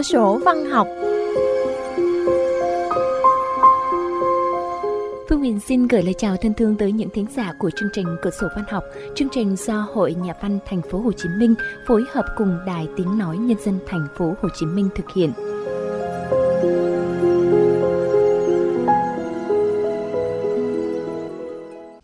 Cửa sổ văn học Phương Huyền xin gửi lời chào thân thương tới những thính giả của chương trình Cửa sổ văn học, chương trình do Hội Nhà văn Thành phố Hồ Chí Minh phối hợp cùng Đài Tiếng nói Nhân dân Thành phố Hồ Chí Minh thực hiện.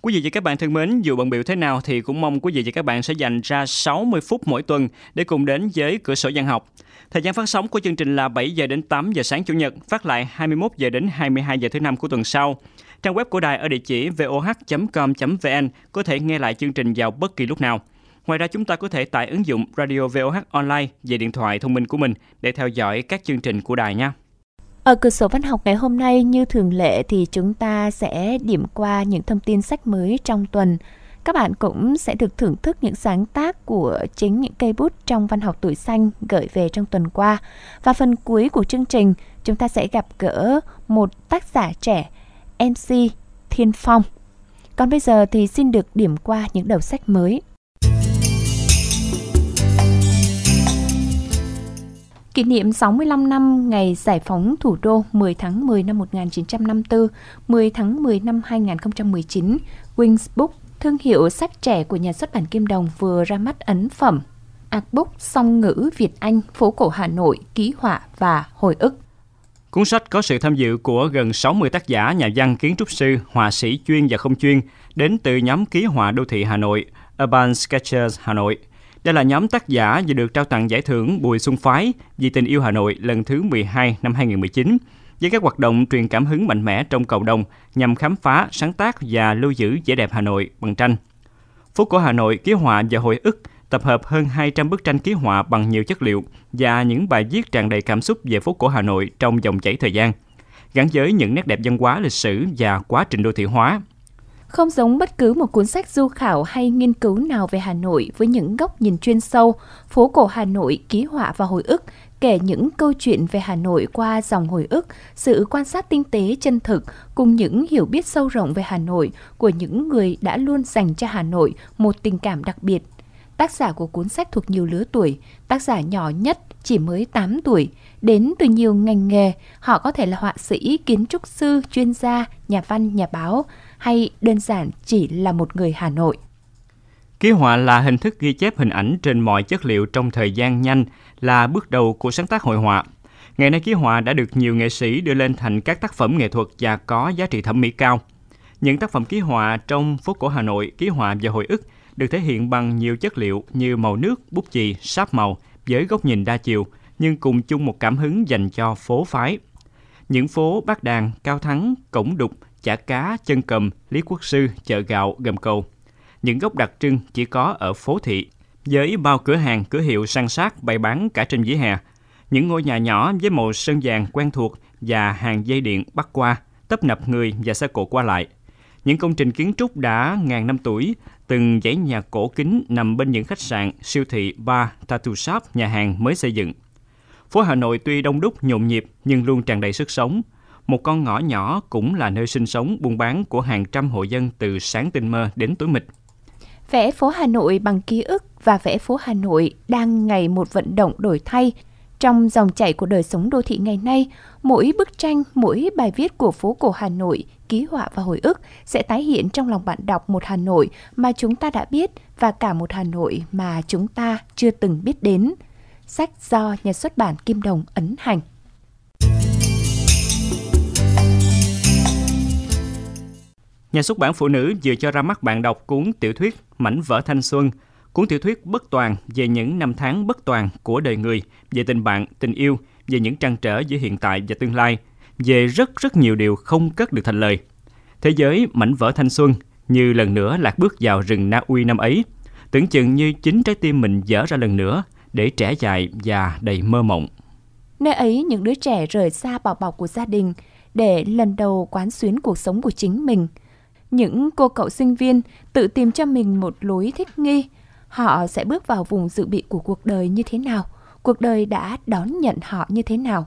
Quý vị và các bạn thân mến, dù bận biểu thế nào thì cũng mong quý vị và các bạn sẽ dành ra 60 phút mỗi tuần để cùng đến với cửa sổ văn học. Thời gian phát sóng của chương trình là 7 giờ đến 8 giờ sáng chủ nhật, phát lại 21 giờ đến 22 giờ thứ năm của tuần sau. Trang web của đài ở địa chỉ voh.com.vn có thể nghe lại chương trình vào bất kỳ lúc nào. Ngoài ra chúng ta có thể tải ứng dụng Radio VOH Online về điện thoại thông minh của mình để theo dõi các chương trình của đài nha. Ở cửa sổ văn học ngày hôm nay như thường lệ thì chúng ta sẽ điểm qua những thông tin sách mới trong tuần. Các bạn cũng sẽ được thưởng thức những sáng tác của chính những cây bút trong văn học tuổi xanh gửi về trong tuần qua. Và phần cuối của chương trình, chúng ta sẽ gặp gỡ một tác giả trẻ, MC Thiên Phong. Còn bây giờ thì xin được điểm qua những đầu sách mới. Kỷ niệm 65 năm ngày giải phóng thủ đô 10 tháng 10 năm 1954, 10 tháng 10 năm 2019, Wings Book, thương hiệu sách trẻ của nhà xuất bản Kim Đồng vừa ra mắt ấn phẩm Artbook song ngữ Việt Anh, phố cổ Hà Nội, ký họa và hồi ức. Cuốn sách có sự tham dự của gần 60 tác giả, nhà văn, kiến trúc sư, họa sĩ chuyên và không chuyên đến từ nhóm ký họa đô thị Hà Nội, Urban Sketchers Hà Nội – đây là nhóm tác giả vừa được trao tặng giải thưởng Bùi Xuân Phái vì tình yêu Hà Nội lần thứ 12 năm 2019 với các hoạt động truyền cảm hứng mạnh mẽ trong cộng đồng nhằm khám phá, sáng tác và lưu giữ vẻ đẹp Hà Nội bằng tranh. Phố cổ Hà Nội ký họa và hồi ức tập hợp hơn 200 bức tranh ký họa bằng nhiều chất liệu và những bài viết tràn đầy cảm xúc về phố cổ Hà Nội trong dòng chảy thời gian, gắn với những nét đẹp văn hóa lịch sử và quá trình đô thị hóa – không giống bất cứ một cuốn sách du khảo hay nghiên cứu nào về Hà Nội với những góc nhìn chuyên sâu, phố cổ Hà Nội ký họa và hồi ức kể những câu chuyện về Hà Nội qua dòng hồi ức, sự quan sát tinh tế chân thực cùng những hiểu biết sâu rộng về Hà Nội của những người đã luôn dành cho Hà Nội một tình cảm đặc biệt. Tác giả của cuốn sách thuộc nhiều lứa tuổi, tác giả nhỏ nhất chỉ mới 8 tuổi, đến từ nhiều ngành nghề, họ có thể là họa sĩ, kiến trúc sư, chuyên gia, nhà văn, nhà báo, hay đơn giản chỉ là một người Hà Nội. Ký họa là hình thức ghi chép hình ảnh trên mọi chất liệu trong thời gian nhanh, là bước đầu của sáng tác hội họa. Ngày nay ký họa đã được nhiều nghệ sĩ đưa lên thành các tác phẩm nghệ thuật và có giá trị thẩm mỹ cao. Những tác phẩm ký họa trong phố cổ Hà Nội, ký họa và hồi ức được thể hiện bằng nhiều chất liệu như màu nước, bút chì, sáp màu với góc nhìn đa chiều, nhưng cùng chung một cảm hứng dành cho phố phái. Những phố Bát Đàn, Cao Thắng, Cổng Đục, chả cá, chân cầm, Lý Quốc Sư, chợ gạo, gầm cầu. Những gốc đặc trưng chỉ có ở phố thị, với bao cửa hàng, cửa hiệu sang sát bày bán cả trên vỉa hè. Những ngôi nhà nhỏ với màu sơn vàng quen thuộc và hàng dây điện bắt qua, tấp nập người và xe cộ qua lại. Những công trình kiến trúc đã ngàn năm tuổi, từng dãy nhà cổ kính nằm bên những khách sạn, siêu thị, bar, tattoo shop, nhà hàng mới xây dựng. Phố Hà Nội tuy đông đúc, nhộn nhịp nhưng luôn tràn đầy sức sống, một con ngõ nhỏ cũng là nơi sinh sống buôn bán của hàng trăm hộ dân từ sáng tinh mơ đến tối mịt. Vẽ phố Hà Nội bằng ký ức và vẽ phố Hà Nội đang ngày một vận động đổi thay. Trong dòng chảy của đời sống đô thị ngày nay, mỗi bức tranh, mỗi bài viết của phố cổ Hà Nội, ký họa và hồi ức sẽ tái hiện trong lòng bạn đọc một Hà Nội mà chúng ta đã biết và cả một Hà Nội mà chúng ta chưa từng biết đến. Sách do nhà xuất bản Kim Đồng ấn hành. Nhà xuất bản Phụ nữ vừa cho ra mắt bạn đọc cuốn tiểu thuyết Mảnh vỡ thanh xuân, cuốn tiểu thuyết bất toàn về những năm tháng bất toàn của đời người, về tình bạn, tình yêu, về những trăn trở giữa hiện tại và tương lai, về rất rất nhiều điều không cất được thành lời. Thế giới mảnh vỡ thanh xuân như lần nữa lạc bước vào rừng Na Uy năm ấy, tưởng chừng như chính trái tim mình dở ra lần nữa để trẻ dài và đầy mơ mộng. Nơi ấy những đứa trẻ rời xa bảo bọc của gia đình để lần đầu quán xuyến cuộc sống của chính mình – những cô cậu sinh viên tự tìm cho mình một lối thích nghi. Họ sẽ bước vào vùng dự bị của cuộc đời như thế nào? Cuộc đời đã đón nhận họ như thế nào?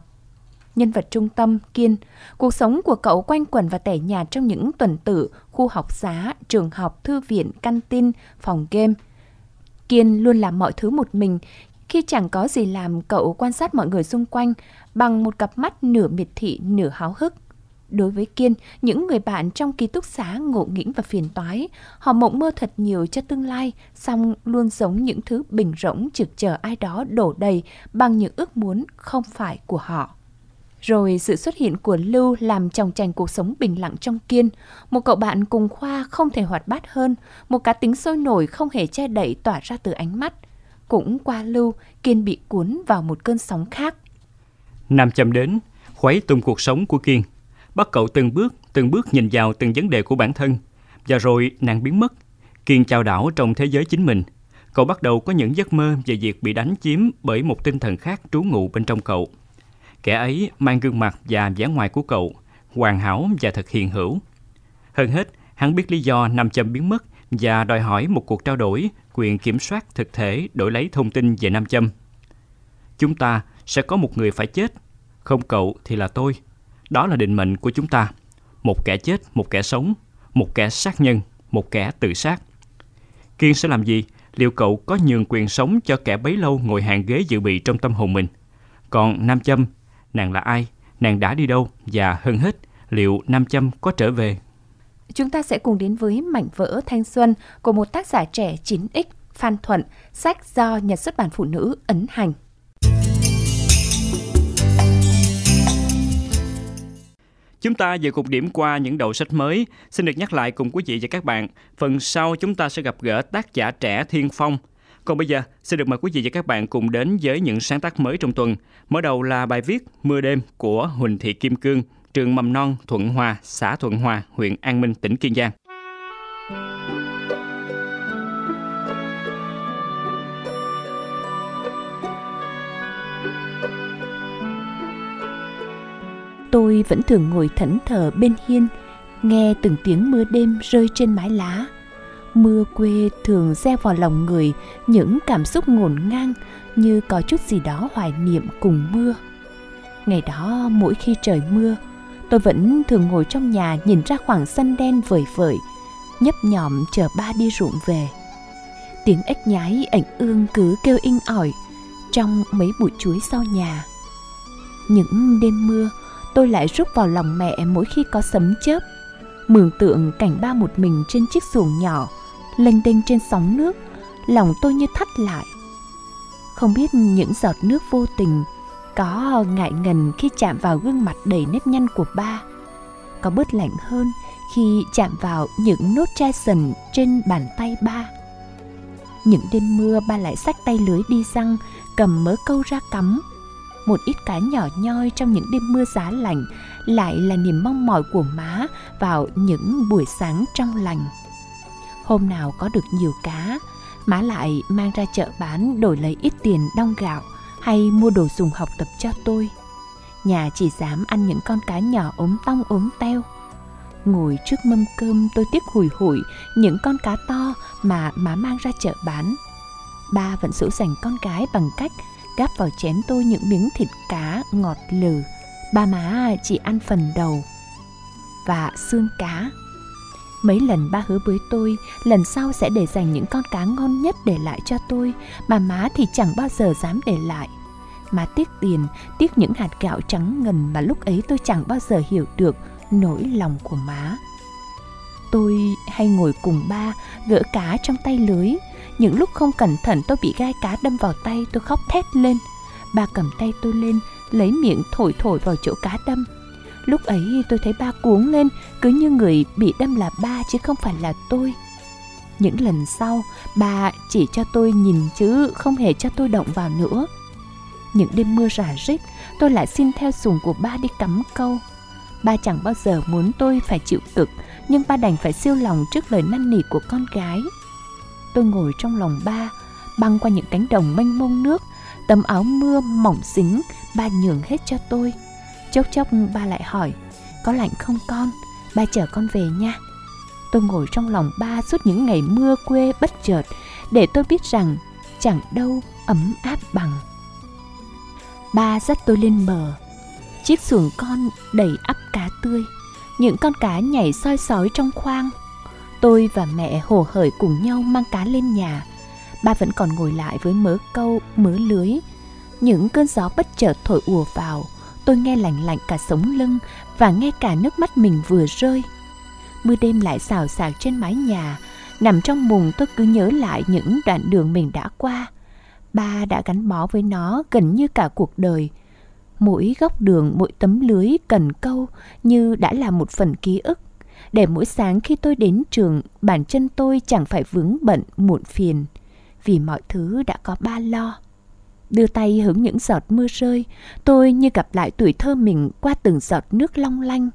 Nhân vật trung tâm, Kiên, cuộc sống của cậu quanh quẩn và tẻ nhạt trong những tuần tự, khu học xá, trường học, thư viện, căn tin, phòng game. Kiên luôn làm mọi thứ một mình, Khi chẳng có gì làm, cậu quan sát mọi người xung quanh bằng một cặp mắt nửa miệt thị, nửa háo hức. Đối với Kiên, những người bạn trong ký túc xá ngộ nghĩnh và phiền toái, họ mộng mơ thật nhiều cho tương lai, song luôn giống những thứ bình rỗng trực chờ ai đó đổ đầy bằng những ước muốn không phải của họ. Rồi sự xuất hiện của Lưu làm trong chành cuộc sống bình lặng trong Kiên. Một cậu bạn cùng khoa không thể hoạt bát hơn, một cá tính sôi nổi không hề che đậy tỏa ra từ ánh mắt. Cũng qua Lưu, Kiên bị cuốn vào một cơn sóng khác. Nam chậm đến, khuấy tung cuộc sống của Kiên. Bắt cậu từng bước, từng bước nhìn vào từng vấn đề của bản thân. Và rồi nàng biến mất. Kiên chào đảo trong thế giới chính mình. Cậu bắt đầu có những giấc mơ về việc bị đánh chiếm bởi một tinh thần khác trú ngụ bên trong cậu. Kẻ ấy mang gương mặt và vẻ ngoài của cậu, hoàn hảo và thật hiền hữu. Hơn hết, hắn biết lý do Nam Châm biến mất và đòi hỏi một cuộc trao đổi, quyền kiểm soát thực thể đổi lấy thông tin về Nam Châm. Chúng ta sẽ có một người phải chết, không cậu thì là tôi. Đó là định mệnh của chúng ta. Một kẻ chết, một kẻ sống, một kẻ sát nhân, một kẻ tự sát. Kiên sẽ làm gì? Liệu cậu có nhường quyền sống cho kẻ bấy lâu ngồi hàng ghế dự bị trong tâm hồn mình? Còn Nam Châm nàng là ai, nàng đã đi đâu và hơn hết, liệu Nam Châm có trở về? Chúng ta sẽ cùng đến với mảnh vỡ thanh xuân của một tác giả trẻ 9X Phan Thuận, sách do Nhà xuất bản Phụ nữ ấn hành. Chúng ta vừa cùng điểm qua những đầu sách mới. Xin được nhắc lại cùng quý vị và các bạn, phần sau chúng ta sẽ gặp gỡ tác giả trẻ Thiên Phong – còn bây giờ, xin được mời quý vị và các bạn cùng đến với những sáng tác mới trong tuần. Mở đầu là bài viết Mưa đêm của Huỳnh Thị Kim Cương, trường mầm non Thuận Hòa, xã Thuận Hòa, huyện An Minh, tỉnh Kiên Giang. Tôi vẫn thường ngồi thẫn thờ bên hiên, nghe từng tiếng mưa đêm rơi trên mái lá Mưa quê thường gieo vào lòng người những cảm xúc ngổn ngang như có chút gì đó hoài niệm cùng mưa. Ngày đó mỗi khi trời mưa, tôi vẫn thường ngồi trong nhà nhìn ra khoảng sân đen vời vợi, nhấp nhòm chờ ba đi ruộng về. Tiếng ếch nhái ảnh ương cứ kêu inh ỏi trong mấy bụi chuối sau nhà. Những đêm mưa, tôi lại rút vào lòng mẹ mỗi khi có sấm chớp, mường tượng cảnh ba một mình trên chiếc xuồng nhỏ lênh đênh trên sóng nước lòng tôi như thắt lại. Không biết những giọt nước vô tình có ngại ngần khi chạm vào gương mặt đầy nếp nhăn của ba. Có bớt lạnh hơn khi chạm vào những nốt chai sần trên bàn tay ba. Những đêm mưa ba lại xách tay lưới đi răng cầm mớ câu ra cắm một ít cá nhỏ nhoi trong những đêm mưa giá lạnh lại là niềm mong mỏi của má vào những buổi sáng trong lành Hôm nào có được nhiều cá, má lại mang ra chợ bán đổi lấy ít tiền đong gạo hay mua đồ dùng học tập cho tôi. Nhà chỉ dám ăn những con cá nhỏ ốm tong ốm teo. Ngồi trước mâm cơm tôi tiếc hủi hủi những con cá to mà má mang ra chợ bán. Ba vẫn dỗ dành con cái bằng cách gắp vào chén tôi những miếng thịt cá ngọt lừ. Ba má chỉ ăn phần đầu và xương cá Mấy lần ba hứa với tôi lần sau sẽ để dành những con cá ngon nhất để lại cho tôi mà má thì chẳng bao giờ dám để lại. Má tiếc tiền, tiếc những hạt gạo trắng ngần mà lúc ấy tôi chẳng bao giờ hiểu được nỗi lòng của má. Tôi hay ngồi cùng ba gỡ cá trong tay lưới. Những lúc không cẩn thận tôi bị gai cá đâm vào tay tôi khóc thét lên. Ba cầm tay tôi lên, lấy miệng thổi thổi vào chỗ cá đâm. Lúc ấy tôi thấy ba cuống lên Cứ như người bị đâm là ba chứ không phải là tôi. Những lần sau Ba chỉ cho tôi nhìn chứ không hề cho tôi động vào nữa. Những đêm mưa rả rích Tôi lại xin theo xuồng của ba đi cắm câu. Ba chẳng bao giờ muốn tôi phải chịu cực Nhưng ba đành phải siêu lòng trước lời năn nỉ của con gái. Tôi ngồi trong lòng ba, Băng qua những cánh đồng mênh mông nước, Tấm áo mưa mỏng xính, Ba nhường hết cho tôi. Chốc chốc ba lại hỏi, Có lạnh không con? Ba chở con về nha. Tôi ngồi trong lòng ba suốt những ngày mưa quê bất chợt, Để tôi biết rằng chẳng đâu ấm áp bằng. Ba dắt tôi lên bờ, Chiếc xuồng con đầy ắp cá tươi, Những con cá nhảy soi sói trong khoang. Tôi và mẹ hồ hởi cùng nhau mang cá lên nhà ba vẫn còn ngồi lại với mớ câu, mớ lưới. Những cơn gió bất chợt thổi ùa vào, tôi nghe lạnh lạnh cả sống lưng và nghe cả nước mắt mình vừa rơi. Mưa đêm lại xào xạc trên mái nhà, nằm trong mùng tôi cứ nhớ lại những đoạn đường mình đã qua. Ba đã gắn bó với nó gần như cả cuộc đời. Mỗi góc đường, mỗi tấm lưới cần câu như đã là một phần ký ức để mỗi sáng khi tôi đến trường, bản chân tôi chẳng phải vướng bận, muộn phiền, vì mọi thứ đã có ba lo. Đưa tay hứng những giọt mưa rơi, tôi như gặp lại tuổi thơ mình qua từng giọt nước long lanh.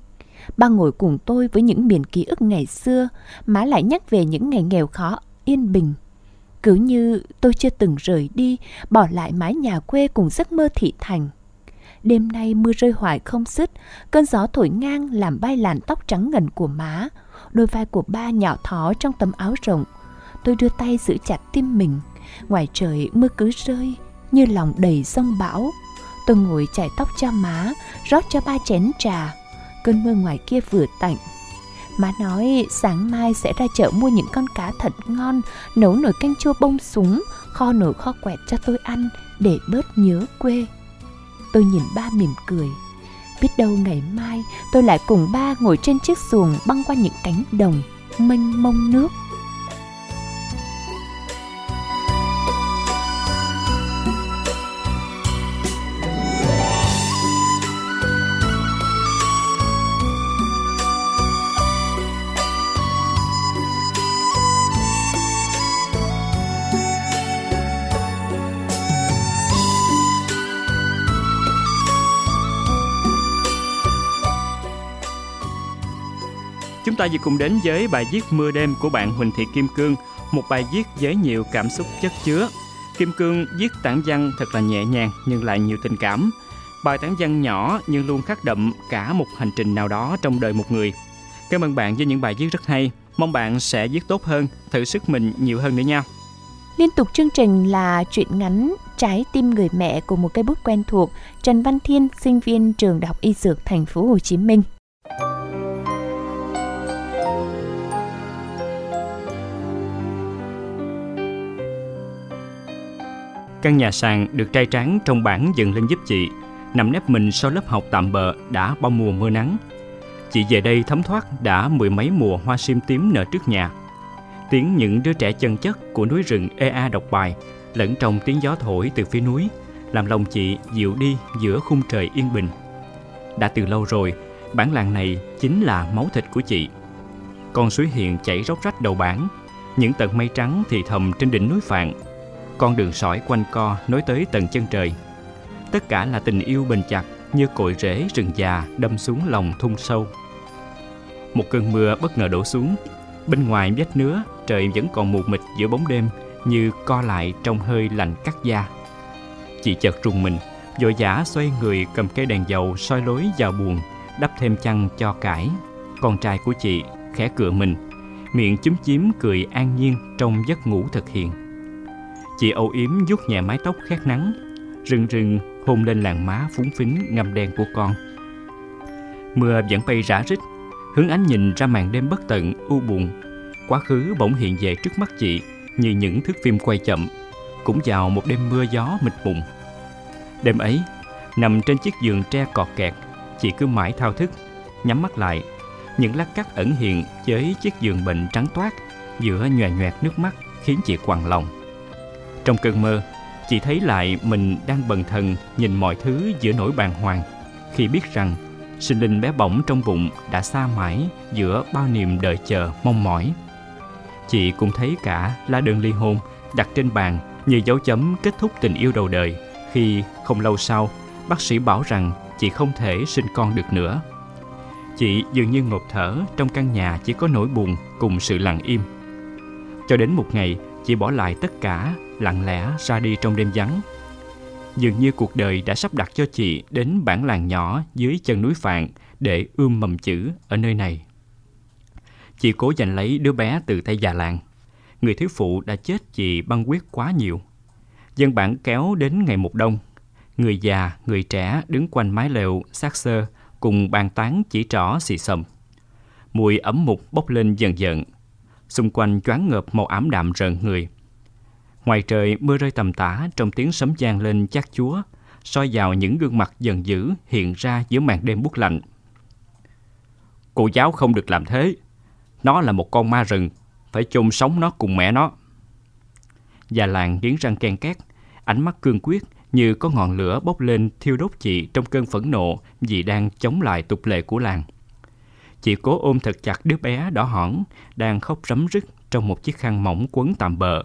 Ba ngồi cùng tôi với những miền ký ức ngày xưa, má lại nhắc về những ngày nghèo khó, yên bình. Cứ như tôi chưa từng rời đi, bỏ lại mái nhà quê cùng giấc mơ thị thành. Đêm nay mưa rơi hoài không xích, cơn gió thổi ngang làm bay làn tóc trắng ngần của má. Đôi vai của ba nhỏ thó trong tấm áo rộng. Tôi đưa tay giữ chặt tim mình. Ngoài trời mưa cứ rơi, như lòng đầy sông bão. Tôi ngồi chải tóc cho má, rót cho ba chén trà. Cơn mưa ngoài kia vừa tạnh. Má nói sáng mai sẽ ra chợ mua những con cá thật ngon, nấu nồi canh chua bông súng, kho nồi kho quẹt cho tôi ăn để bớt nhớ quê. Tôi nhìn ba mỉm cười. Biết đâu ngày mai tôi lại cùng ba ngồi trên chiếc xuồng băng qua những cánh đồng, mênh mông nước. Ta vừa cùng đến với bài viết Mưa đêm của bạn Huỳnh Thị Kim Cương, một bài viết với nhiều cảm xúc chất chứa. Kim Cương viết tản văn thật là nhẹ nhàng nhưng lại nhiều tình cảm. Bài tản văn nhỏ nhưng luôn khắc đậm cả một hành trình nào đó trong đời một người. Cảm ơn bạn với những bài viết rất hay. Mong bạn sẽ viết tốt hơn, thử sức mình nhiều hơn nữa nha. Liên tục chương trình là chuyện ngắn Trái tim người mẹ của một cây bút quen thuộc Trần Văn Thiên, sinh viên trường Đại học Y Dược thành phố Hồ Chí Minh. Căn nhà sàn được trai tráng trong bản dựng lên giúp chị, nằm nép mình sau lớp học tạm bợ đã bao mùa mưa nắng. Chị về đây thấm thoát đã mười mấy mùa hoa sim tím nở trước nhà. Tiếng những đứa trẻ chân chất của núi rừng ea đọc bài lẫn trong tiếng gió thổi từ phía núi làm lòng chị dịu đi giữa khung trời yên bình. Đã từ lâu rồi, bản làng này chính là máu thịt của chị. Con suối hiện chảy róc rách đầu bản, những tầng mây trắng thì thầm trên đỉnh núi Phạn con đường sỏi quanh co nối tới tận chân trời. Tất cả là tình yêu bền chặt như cội rễ rừng già đâm xuống lòng thung sâu. Một cơn mưa bất ngờ đổ xuống. Bên ngoài vách nứa, trời vẫn còn mù mịt giữa bóng đêm như co lại trong hơi lạnh cắt da. Chị chợt rùng mình, vội vã xoay người cầm cây đèn dầu soi lối vào buồn, đắp thêm chăn cho cải. Con trai của chị khẽ cựa mình, miệng chúm chím cười an nhiên trong giấc ngủ thực hiện. Chị âu yếm vuốt nhẹ mái tóc khét nắng Rừng rừng hôn lên làn má phúng phính ngâm đen của con. Mưa vẫn bay rã rít Hướng ánh nhìn ra màn đêm bất tận, u buồn. Quá khứ bỗng hiện về trước mắt chị Như những thước phim quay chậm Cũng vào một đêm mưa gió mịt mùng. Đêm ấy, nằm trên chiếc giường tre cọt kẹt Chị cứ mãi thao thức, nhắm mắt lại. Những lát cắt ẩn hiện với chiếc giường bệnh trắng toát Giữa nhòe nhoẹt nước mắt khiến chị quằn lòng trong cơn mơ, chị thấy lại mình đang bần thần nhìn mọi thứ giữa nỗi bàng hoàng khi biết rằng sinh linh bé bỏng trong bụng đã xa mãi giữa bao niềm đợi chờ mong mỏi. Chị cũng thấy cả lá đơn ly hôn đặt trên bàn như dấu chấm kết thúc tình yêu đầu đời khi không lâu sau bác sĩ bảo rằng chị không thể sinh con được nữa. Chị dường như ngột thở trong căn nhà chỉ có nỗi buồn cùng sự lặng im. Cho đến một ngày, chị bỏ lại tất cả lặng lẽ ra đi trong đêm vắng. Dường như cuộc đời đã sắp đặt cho chị đến bản làng nhỏ dưới chân núi Phạn để ươm mầm chữ ở nơi này. Chị cố giành lấy đứa bé từ tay già làng. Người thiếu phụ đã chết chị băng quyết quá nhiều. Dân bản kéo đến ngày một đông. Người già, người trẻ đứng quanh mái lều, xác sơ, cùng bàn tán chỉ trỏ xì xầm. Mùi ấm mục bốc lên dần dần. Xung quanh choáng ngợp màu ảm đạm rợn người Ngoài trời mưa rơi tầm tã trong tiếng sấm vang lên chát chúa, soi vào những gương mặt dần dữ hiện ra giữa màn đêm buốt lạnh. Cô giáo không được làm thế. Nó là một con ma rừng, phải chôn sống nó cùng mẹ nó. Già làng nghiến răng ken két, ánh mắt cương quyết như có ngọn lửa bốc lên thiêu đốt chị trong cơn phẫn nộ vì đang chống lại tục lệ của làng. Chị cố ôm thật chặt đứa bé đỏ hỏn, đang khóc rấm rứt trong một chiếc khăn mỏng quấn tạm bờ.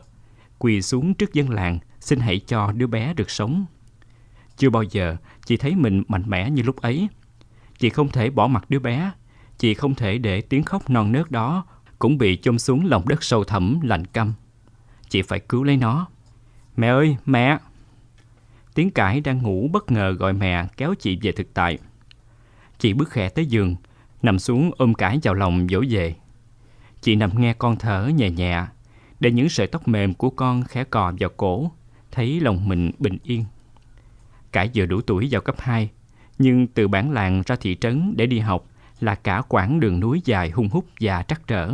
Quỳ xuống trước dân làng, xin hãy cho đứa bé được sống. Chưa bao giờ chị thấy mình mạnh mẽ như lúc ấy. Chị không thể bỏ mặt đứa bé. Chị không thể để tiếng khóc non nớt đó cũng bị chôn xuống lòng đất sâu thẳm lạnh căm. Chị phải cứu lấy nó. Mẹ ơi, mẹ! Tiếng cãi đang ngủ bất ngờ gọi mẹ kéo chị về thực tại. Chị bước khẽ tới giường, nằm xuống ôm cãi vào lòng dỗ về. Chị nằm nghe con thở nhẹ nhẹ, để những sợi tóc mềm của con khẽ cò vào cổ, thấy lòng mình bình yên. cả vừa đủ tuổi vào cấp 2, nhưng từ bản làng ra thị trấn để đi học là cả quãng đường núi dài hung hút và trắc trở.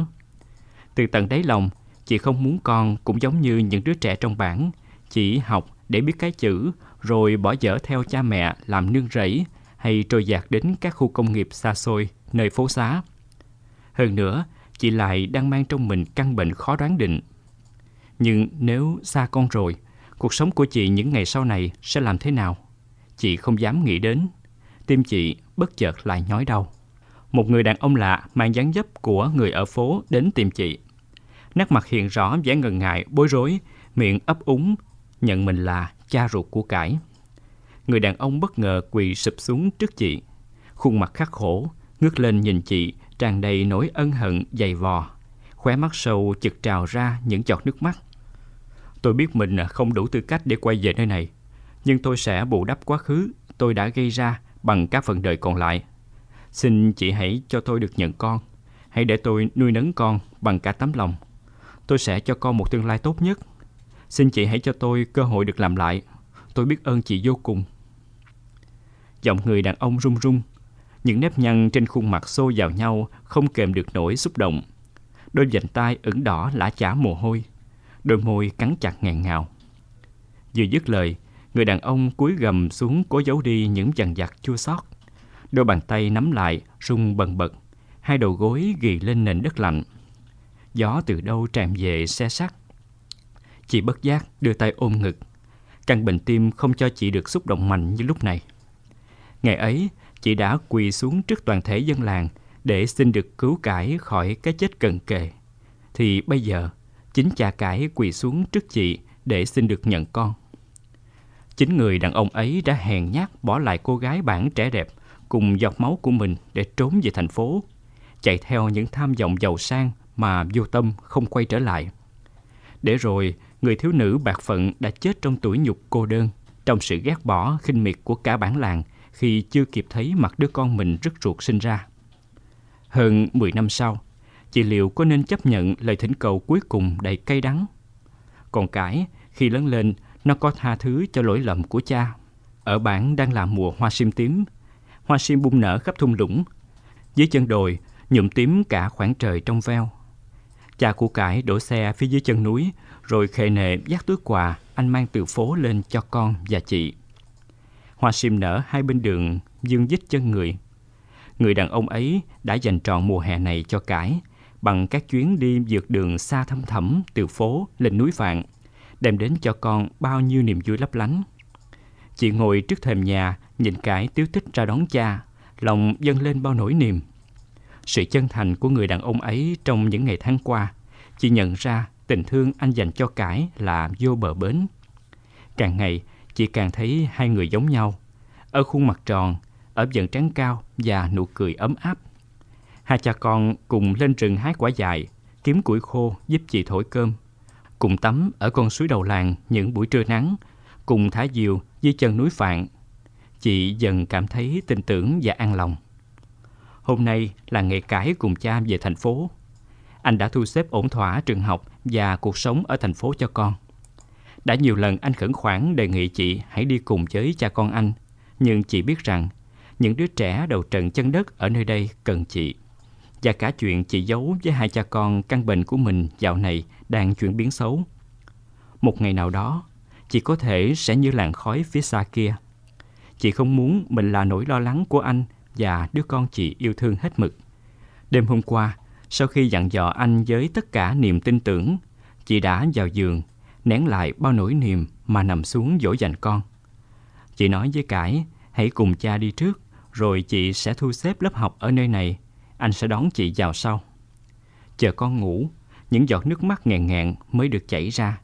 Từ tận đáy lòng, chị không muốn con cũng giống như những đứa trẻ trong bản, chỉ học để biết cái chữ rồi bỏ dở theo cha mẹ làm nương rẫy hay trôi dạt đến các khu công nghiệp xa xôi, nơi phố xá. Hơn nữa, chị lại đang mang trong mình căn bệnh khó đoán định. Nhưng nếu xa con rồi, cuộc sống của chị những ngày sau này sẽ làm thế nào? Chị không dám nghĩ đến. Tim chị bất chợt lại nhói đau. Một người đàn ông lạ mang dáng dấp của người ở phố đến tìm chị. Nét mặt hiện rõ vẻ ngần ngại, bối rối, miệng ấp úng, nhận mình là cha ruột của cải. Người đàn ông bất ngờ quỳ sụp xuống trước chị. Khuôn mặt khắc khổ, ngước lên nhìn chị, tràn đầy nỗi ân hận dày vò. Khóe mắt sâu chực trào ra những giọt nước mắt. Tôi biết mình không đủ tư cách để quay về nơi này, nhưng tôi sẽ bù đắp quá khứ tôi đã gây ra bằng các phần đời còn lại. Xin chị hãy cho tôi được nhận con. Hãy để tôi nuôi nấng con bằng cả tấm lòng. Tôi sẽ cho con một tương lai tốt nhất. Xin chị hãy cho tôi cơ hội được làm lại. Tôi biết ơn chị vô cùng. Giọng người đàn ông run run. Những nếp nhăn trên khuôn mặt xô vào nhau không kèm được nỗi xúc động. Đôi vành tay ửng đỏ lã chả mồ hôi. Đôi môi cắn chặt ngàn ngào. Vừa dứt lời, người đàn ông cúi gầm xuống cố giấu đi những dằn vặt chua xót. Đôi bàn tay nắm lại, rung bần bật. Hai đầu gối ghì lên nền đất lạnh. Gió từ đâu tràn về xe sắt. Chị bất giác đưa tay ôm ngực. Căn bệnh tim không cho chị được xúc động mạnh như lúc này. Ngày ấy, chị đã quỳ xuống trước toàn thể dân làng để xin được cứu cải khỏi cái chết cận kề. Thì bây giờ, chính cha cải quỳ xuống trước chị để xin được nhận con. Chính người đàn ông ấy đã hèn nhát bỏ lại cô gái bản trẻ đẹp cùng giọt máu của mình để trốn về thành phố, chạy theo những tham vọng giàu sang mà vô tâm không quay trở lại. Để rồi, người thiếu nữ bạc phận đã chết trong tuổi nhục cô đơn, trong sự ghét bỏ khinh miệt của cả bản làng khi chưa kịp thấy mặt đứa con mình rất ruột sinh ra. Hơn 10 năm sau, chị Liệu có nên chấp nhận lời thỉnh cầu cuối cùng đầy cay đắng? Còn cải, khi lớn lên, nó có tha thứ cho lỗi lầm của cha. Ở bản đang là mùa hoa sim tím, hoa sim bung nở khắp thung lũng. Dưới chân đồi, nhuộm tím cả khoảng trời trong veo. Cha của cải đổ xe phía dưới chân núi, rồi khề nệ dắt túi quà anh mang từ phố lên cho con và chị. Hoa sim nở hai bên đường, dương dít chân người. Người đàn ông ấy đã dành trọn mùa hè này cho cải, bằng các chuyến đi vượt đường xa thăm thẳm từ phố lên núi vạn, đem đến cho con bao nhiêu niềm vui lấp lánh. Chị ngồi trước thềm nhà, nhìn cải tiếu tích ra đón cha, lòng dâng lên bao nỗi niềm. Sự chân thành của người đàn ông ấy trong những ngày tháng qua, chị nhận ra tình thương anh dành cho cải là vô bờ bến. Càng ngày, chị càng thấy hai người giống nhau. Ở khuôn mặt tròn, ở dần trán cao và nụ cười ấm áp. Hai cha con cùng lên rừng hái quả dại, kiếm củi khô giúp chị thổi cơm. Cùng tắm ở con suối đầu làng những buổi trưa nắng, cùng thả diều dưới chân núi Phạn. Chị dần cảm thấy tin tưởng và an lòng. Hôm nay là ngày cải cùng cha về thành phố. Anh đã thu xếp ổn thỏa trường học và cuộc sống ở thành phố cho con. Đã nhiều lần anh khẩn khoản đề nghị chị hãy đi cùng với cha con anh, nhưng chị biết rằng những đứa trẻ đầu trận chân đất ở nơi đây cần chị. Và cả chuyện chị giấu với hai cha con căn bệnh của mình dạo này đang chuyển biến xấu. một ngày nào đó, chị có thể sẽ như làn khói phía xa kia. Chị không muốn mình là nỗi lo lắng của anh và đứa con chị yêu thương hết mực. Đêm hôm qua, sau khi dặn dò anh với tất cả niềm tin tưởng, chị đã vào giường, nén lại bao nỗi niềm mà nằm xuống dỗ dành con. Chị nói với Cải, hãy cùng cha đi trước, rồi chị sẽ thu xếp lớp học ở nơi này, anh sẽ đón chị vào sau. Chờ con ngủ, những giọt nước mắt ngàn ngàn mới được chảy ra.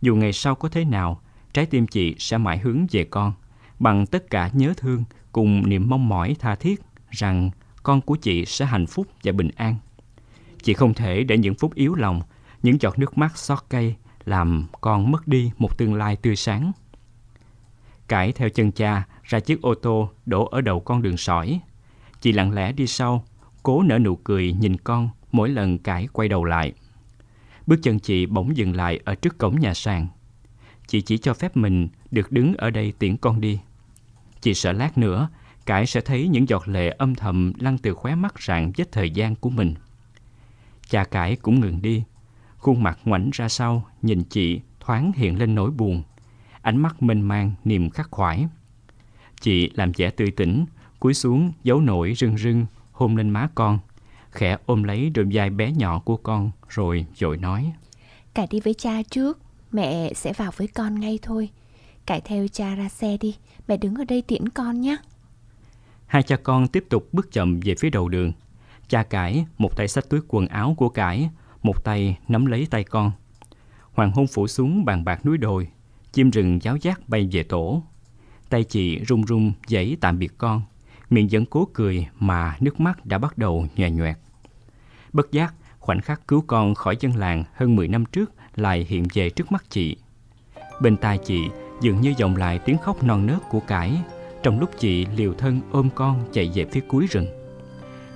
Dù ngày sau có thế nào, trái tim chị sẽ mãi hướng về con, bằng tất cả nhớ thương cùng niềm mong mỏi tha thiết rằng con của chị sẽ hạnh phúc và bình an. Chị không thể để những phút yếu lòng, những giọt nước mắt xót cây làm con mất đi một tương lai tươi sáng. Cải theo chân cha ra chiếc ô tô đổ ở đầu con đường sỏi. Chị lặng lẽ đi sau, cố nở nụ cười nhìn con mỗi lần Cải quay đầu lại. Bước chân chị bỗng dừng lại ở trước cổng nhà sàn. Chị chỉ cho phép mình được đứng ở đây tiễn con đi. Chị sợ lát nữa, Cải sẽ thấy những giọt lệ âm thầm lăn từ khóe mắt rạng vết thời gian của mình. Cha Cải cũng ngừng đi. Khuôn mặt ngoảnh ra sau, nhìn chị thoáng hiện lên nỗi buồn. Ánh mắt mênh mang, niềm khắc khoải. Chị làm vẻ tươi tỉnh, cúi xuống giấu nổi rưng rưng, hôn lên má con, khẽ ôm lấy đôi vai bé nhỏ của con rồi dội nói. Cải đi với cha trước, mẹ sẽ vào với con ngay thôi. Cải theo cha ra xe đi, mẹ đứng ở đây tiễn con nhé. Hai cha con tiếp tục bước chậm về phía đầu đường. Cha cải, một tay xách túi quần áo của cải, một tay nắm lấy tay con. Hoàng hôn phủ xuống bàn bạc núi đồi, chim rừng giáo giác bay về tổ. Tay chị run run giãy tạm biệt con, miệng vẫn cố cười mà nước mắt đã bắt đầu nhòe nhoẹt. Bất giác, khoảnh khắc cứu con khỏi dân làng hơn 10 năm trước lại hiện về trước mắt chị. Bên tai chị dường như vọng lại tiếng khóc non nớt của cải trong lúc chị liều thân ôm con chạy về phía cuối rừng.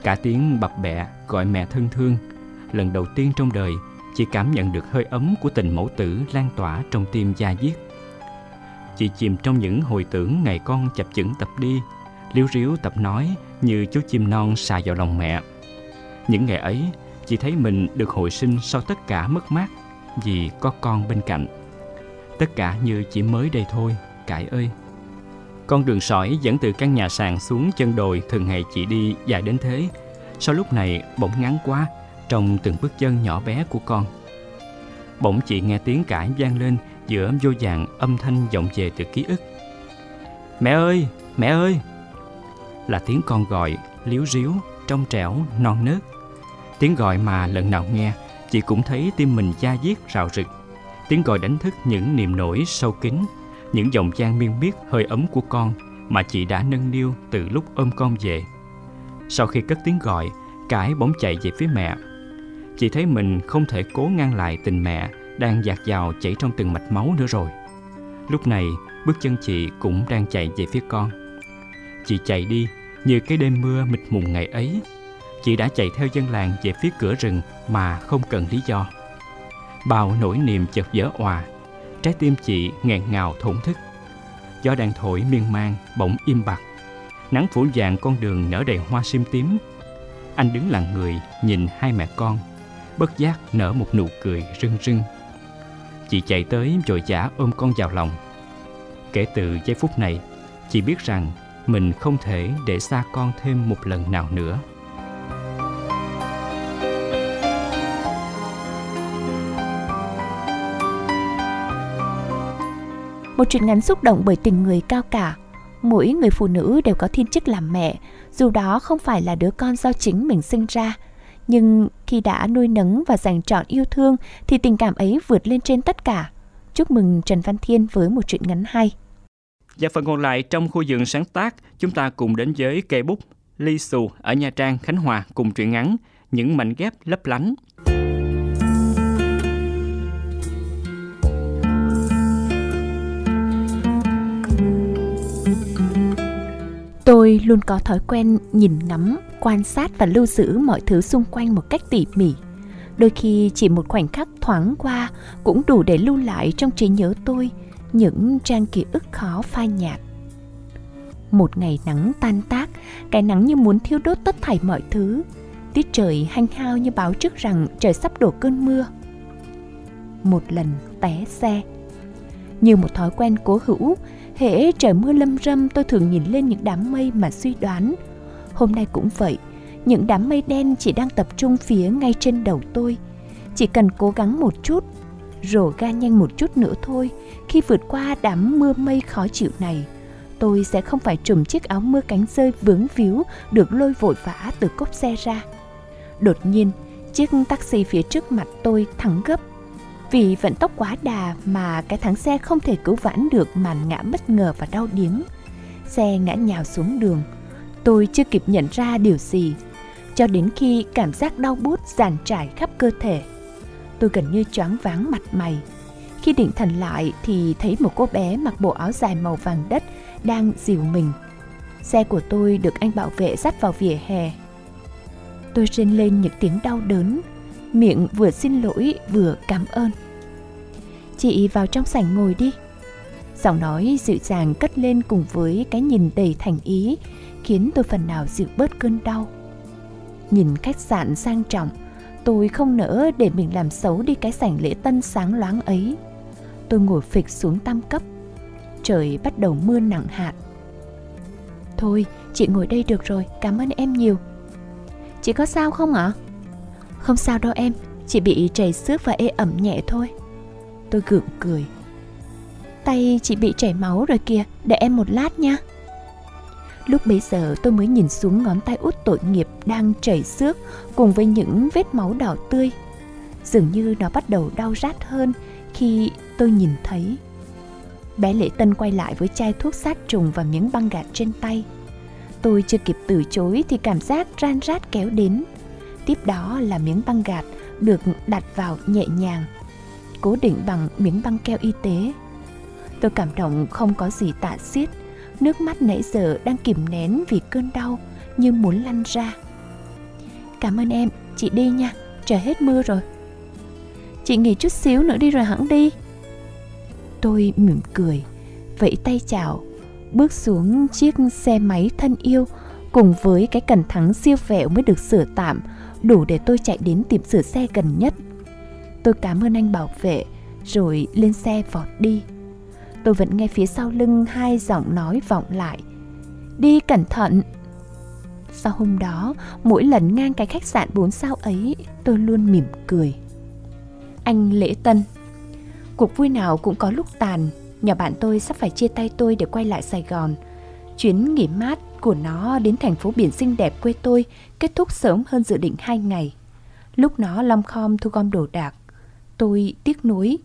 Cả tiếng bập bẹ gọi mẹ thân thương. Lần đầu tiên trong đời, chị cảm nhận được hơi ấm của tình mẫu tử lan tỏa trong tim gia diết. Chị chìm trong những hồi tưởng ngày con chập chững tập đi, liếu riếu tập nói như chú chim non xà vào lòng mẹ. Những ngày ấy, chị thấy mình được hồi sinh sau tất cả mất mát vì có con bên cạnh. Tất cả như chỉ mới đây thôi, cải ơi. Con đường sỏi dẫn từ căn nhà sàn xuống chân đồi thường ngày chị đi dài đến thế. Sau lúc này bỗng ngắn quá trong từng bước chân nhỏ bé của con. Bỗng chị nghe tiếng cãi vang lên giữa vô vàng âm thanh vọng về từ ký ức. Mẹ ơi, mẹ ơi! Là tiếng con gọi, liếu ríu, trong trẻo, non nớt. Tiếng gọi mà lần nào nghe, chị cũng thấy tim mình da diết rào rực. Tiếng gọi đánh thức những niềm nổi sâu kín những dòng chan miên miết hơi ấm của con mà chị đã nâng niu từ lúc ôm con về. Sau khi cất tiếng gọi, cải bỗng chạy về phía mẹ. Chị thấy mình không thể cố ngăn lại tình mẹ đang dạt dào chảy trong từng mạch máu nữa rồi. Lúc này, bước chân chị cũng đang chạy về phía con. Chị chạy đi như cái đêm mưa mịt mùng ngày ấy. Chị đã chạy theo dân làng về phía cửa rừng mà không cần lý do. Bao nỗi niềm chợt vỡ òa Trái tim chị nghẹn ngào thổn thức Gió đang thổi miên man bỗng im bặt Nắng phủ vàng con đường nở đầy hoa sim tím Anh đứng lặng người nhìn hai mẹ con Bất giác nở một nụ cười rưng rưng Chị chạy tới rồi giả ôm con vào lòng Kể từ giây phút này Chị biết rằng mình không thể để xa con thêm một lần nào nữa Một truyện ngắn xúc động bởi tình người cao cả. Mỗi người phụ nữ đều có thiên chức làm mẹ, dù đó không phải là đứa con do chính mình sinh ra. Nhưng khi đã nuôi nấng và dành trọn yêu thương thì tình cảm ấy vượt lên trên tất cả. Chúc mừng Trần Văn Thiên với một truyện ngắn hay. Và phần còn lại trong khu vườn sáng tác, chúng ta cùng đến với cây bút Ly Xù ở Nha Trang, Khánh Hòa cùng truyện ngắn Những mảnh ghép lấp lánh. Tôi luôn có thói quen nhìn ngắm, quan sát và lưu giữ mọi thứ xung quanh một cách tỉ mỉ. Đôi khi chỉ một khoảnh khắc thoáng qua cũng đủ để lưu lại trong trí nhớ tôi những trang ký ức khó phai nhạt. Một ngày nắng tan tác, cái nắng như muốn thiêu đốt tất thảy mọi thứ. Tiết trời hanh hao như báo trước rằng trời sắp đổ cơn mưa. một lần té xe. Như một thói quen cố hữu, hễ trời mưa lâm râm tôi thường nhìn lên những đám mây mà suy đoán. Hôm nay cũng vậy, những đám mây đen chỉ đang tập trung phía ngay trên đầu tôi. Chỉ cần cố gắng một chút, rổ ga nhanh một chút nữa thôi, khi vượt qua đám mưa mây khó chịu này, tôi sẽ không phải trùm chiếc áo mưa cánh rơi vướng víu được lôi vội vã từ cốp xe ra. Đột nhiên, chiếc taxi phía trước mặt tôi thắng gấp. Vì vận tốc quá đà mà cái thắng xe không thể cứu vãn được mà ngã bất ngờ và đau điếng. Xe ngã nhào xuống đường. Tôi chưa kịp nhận ra điều gì cho đến khi cảm giác đau bút dàn trải khắp cơ thể. Tôi gần như choáng váng mặt mày. Khi định thần lại thì thấy một cô bé mặc bộ áo dài màu vàng đất đang dìu mình. Xe của tôi được anh bảo vệ dắt vào vỉa hè. Tôi rên lên những tiếng đau đớn, miệng vừa xin lỗi vừa cảm ơn. Chị vào trong sảnh ngồi đi. Giọng nói dịu dàng cất lên cùng với cái nhìn đầy thành ý, khiến tôi phần nào dịu bớt cơn đau. Nhìn khách sạn sang trọng, tôi không nỡ để mình làm xấu đi cái sảnh lễ tân sáng loáng ấy. Tôi ngồi phịch xuống tam cấp. Trời bắt đầu mưa nặng hạt. Thôi, chị ngồi đây được rồi, cảm ơn em nhiều. Chị có sao không ạ? Không sao đâu em, chỉ bị chảy xước và ê ẩm nhẹ thôi. Tôi gượng cười. Tay chị bị chảy máu rồi kìa, để em một lát nha. Lúc bấy giờ tôi mới nhìn xuống ngón tay út tội nghiệp đang chảy xước cùng với những vết máu đỏ tươi. Dường như nó bắt đầu đau rát hơn khi tôi nhìn thấy. Bé Lễ Tân quay lại với chai thuốc sát trùng và miếng băng gạc trên tay. Tôi chưa kịp từ chối thì cảm giác ran rát kéo đến. Tiếp đó là miếng băng gạt được đặt vào nhẹ nhàng, cố định bằng miếng băng keo y tế. Tôi cảm động không có gì tạ xiết Nước mắt nãy giờ đang kìm nén vì cơn đau như muốn lăn ra. Cảm ơn em, chị đi nha, trời hết mưa rồi. Chị nghỉ chút xíu nữa đi rồi hẳn đi. Tôi mỉm cười, vẫy tay chào, bước xuống chiếc xe máy thân yêu cùng với cái cần thắng siêu vẹo mới được sửa tạm, đủ để tôi chạy đến tiệm sửa xe gần nhất. Tôi cảm ơn anh bảo vệ, rồi lên xe vọt đi tôi vẫn nghe phía sau lưng hai giọng nói vọng lại. Đi cẩn thận! Sau hôm đó, mỗi lần ngang cái khách sạn 4 sao ấy, tôi luôn mỉm cười. Anh Lễ Tân Cuộc vui nào cũng có lúc tàn, nhà bạn tôi sắp phải chia tay tôi để quay lại Sài Gòn. Chuyến nghỉ mát của nó đến thành phố biển xinh đẹp quê tôi kết thúc sớm hơn dự định hai ngày. Lúc nó lom khom thu gom đồ đạc, tôi tiếc nuối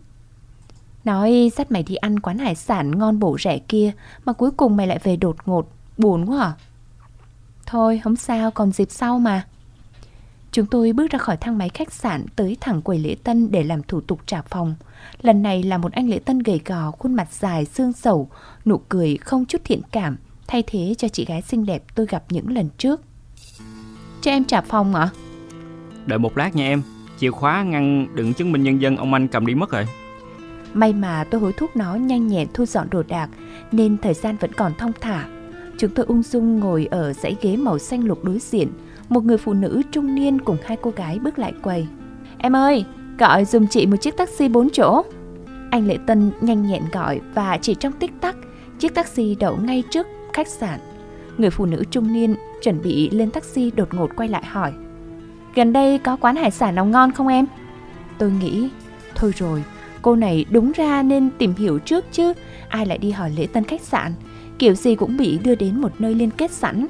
Nói dắt mày đi ăn quán hải sản ngon bổ rẻ kia Mà cuối cùng mày lại về đột ngột Buồn quá à Thôi không sao còn dịp sau mà Chúng tôi bước ra khỏi thang máy khách sạn tới thẳng quầy lễ tân để làm thủ tục trả phòng. Lần này là một anh lễ tân gầy gò, khuôn mặt dài, xương sầu, nụ cười không chút thiện cảm, thay thế cho chị gái xinh đẹp tôi gặp những lần trước. Cho em trả phòng ạ? À? Đợi một lát nha em, chìa khóa ngăn đựng chứng minh nhân dân ông anh cầm đi mất rồi. May mà tôi hối thúc nó nhanh nhẹn thu dọn đồ đạc nên thời gian vẫn còn thong thả. Chúng tôi ung dung ngồi ở dãy ghế màu xanh lục đối diện. Một người phụ nữ trung niên cùng hai cô gái bước lại quầy. Em ơi, gọi dùm chị một chiếc taxi 4 chỗ. Anh Lệ Tân nhanh nhẹn gọi và chỉ trong tích tắc, chiếc taxi đậu ngay trước khách sạn. Người phụ nữ trung niên chuẩn bị lên taxi đột ngột quay lại hỏi. Gần đây có quán hải sản nào ngon không em? Tôi nghĩ, thôi rồi, Cô này đúng ra nên tìm hiểu trước chứ Ai lại đi hỏi lễ tân khách sạn Kiểu gì cũng bị đưa đến một nơi liên kết sẵn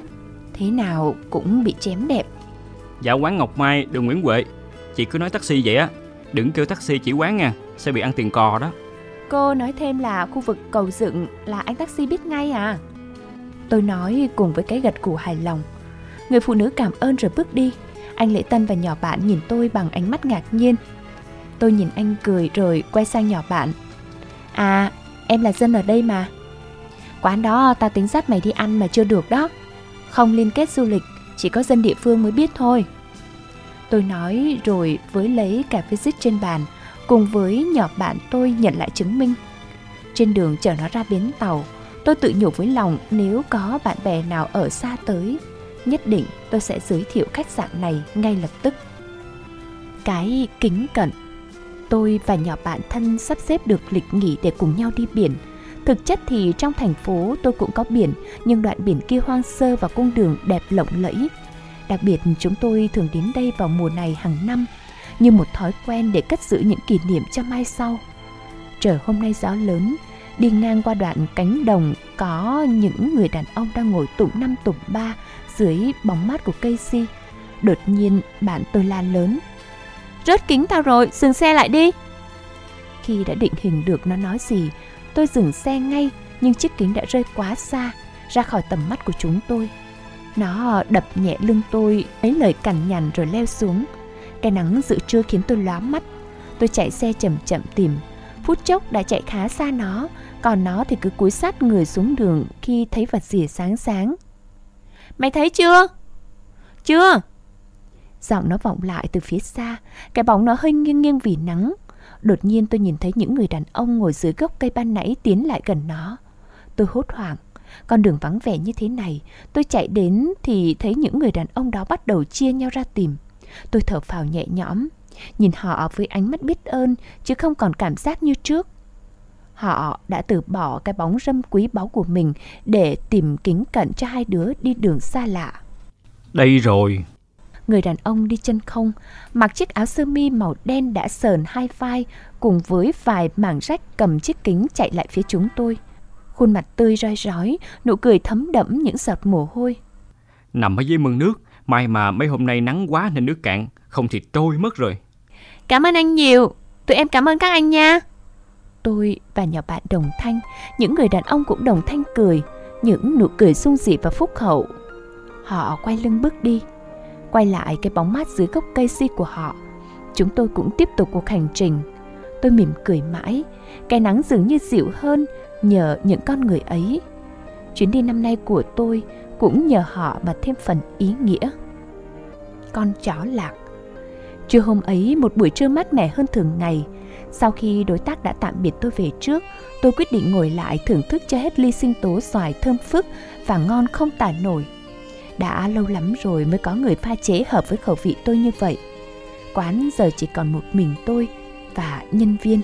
Thế nào cũng bị chém đẹp Dạ quán Ngọc Mai, đường Nguyễn Huệ Chị cứ nói taxi vậy á Đừng kêu taxi chỉ quán nha Sẽ bị ăn tiền cò đó Cô nói thêm là khu vực cầu dựng là anh taxi biết ngay à Tôi nói cùng với cái gật cù hài lòng Người phụ nữ cảm ơn rồi bước đi Anh Lễ Tân và nhỏ bạn nhìn tôi bằng ánh mắt ngạc nhiên Tôi nhìn anh cười rồi quay sang nhỏ bạn. À, em là dân ở đây mà. Quán đó tao tính dắt mày đi ăn mà chưa được đó. Không liên kết du lịch, chỉ có dân địa phương mới biết thôi. Tôi nói rồi với lấy cả visit trên bàn, cùng với nhỏ bạn tôi nhận lại chứng minh. Trên đường chở nó ra bến tàu, tôi tự nhủ với lòng nếu có bạn bè nào ở xa tới, nhất định tôi sẽ giới thiệu khách sạn này ngay lập tức. Cái kính cẩn Tôi và nhỏ bạn thân sắp xếp được lịch nghỉ để cùng nhau đi biển. Thực chất thì trong thành phố tôi cũng có biển, nhưng đoạn biển kia hoang sơ và cung đường đẹp lộng lẫy. Đặc biệt chúng tôi thường đến đây vào mùa này hàng năm, như một thói quen để cất giữ những kỷ niệm cho mai sau. Trời hôm nay gió lớn, đi ngang qua đoạn cánh đồng có những người đàn ông đang ngồi tụng năm tụng ba dưới bóng mát của cây si. Đột nhiên bạn tôi la lớn. Rớt kính tao rồi, dừng xe lại đi. Khi đã định hình được nó nói gì, tôi dừng xe ngay nhưng chiếc kính đã rơi quá xa, ra khỏi tầm mắt của chúng tôi. Nó đập nhẹ lưng tôi, lấy lời cằn nhằn rồi leo xuống. Cái nắng giữa trưa khiến tôi lóa mắt. Tôi chạy xe chậm chậm tìm. Phút chốc đã chạy khá xa nó, còn nó thì cứ cúi sát người xuống đường khi thấy vật gì sáng sáng. Mày thấy chưa? Chưa. Giọng nó vọng lại từ phía xa, cái bóng nó hơi nghiêng nghiêng vì nắng. Đột nhiên tôi nhìn thấy những người đàn ông ngồi dưới gốc cây ban nãy tiến lại gần nó. Tôi hốt hoảng, con đường vắng vẻ như thế này, tôi chạy đến thì thấy những người đàn ông đó bắt đầu chia nhau ra tìm. Tôi thở phào nhẹ nhõm, nhìn họ với ánh mắt biết ơn chứ không còn cảm giác như trước. Họ đã từ bỏ cái bóng râm quý báu của mình để tìm kính cận cho hai đứa đi đường xa lạ. Đây rồi. Người đàn ông đi chân không, mặc chiếc áo sơ mi màu đen đã sờn hai vai cùng với vài mảng rách cầm chiếc kính chạy lại phía chúng tôi. Khuôn mặt tươi roi rói, nụ cười thấm đẫm những giọt mồ hôi. Nằm ở dưới mương nước, may mà mấy hôm nay nắng quá nên nước cạn, không thì trôi mất rồi. Cảm ơn anh nhiều, tụi em cảm ơn các anh nha. Tôi và nhỏ bạn đồng thanh, những người đàn ông cũng đồng thanh cười, những nụ cười sung dị và phúc hậu. Họ quay lưng bước đi, quay lại cái bóng mát dưới gốc cây si của họ. Chúng tôi cũng tiếp tục cuộc hành trình. Tôi mỉm cười mãi, cái nắng dường như dịu hơn nhờ những con người ấy. Chuyến đi năm nay của tôi cũng nhờ họ mà thêm phần ý nghĩa. Con chó lạc Trưa hôm ấy, một buổi trưa mát mẻ hơn thường ngày, sau khi đối tác đã tạm biệt tôi về trước, tôi quyết định ngồi lại thưởng thức cho hết ly sinh tố xoài thơm phức và ngon không tả nổi. Đã lâu lắm rồi mới có người pha chế hợp với khẩu vị tôi như vậy. Quán giờ chỉ còn một mình tôi và nhân viên.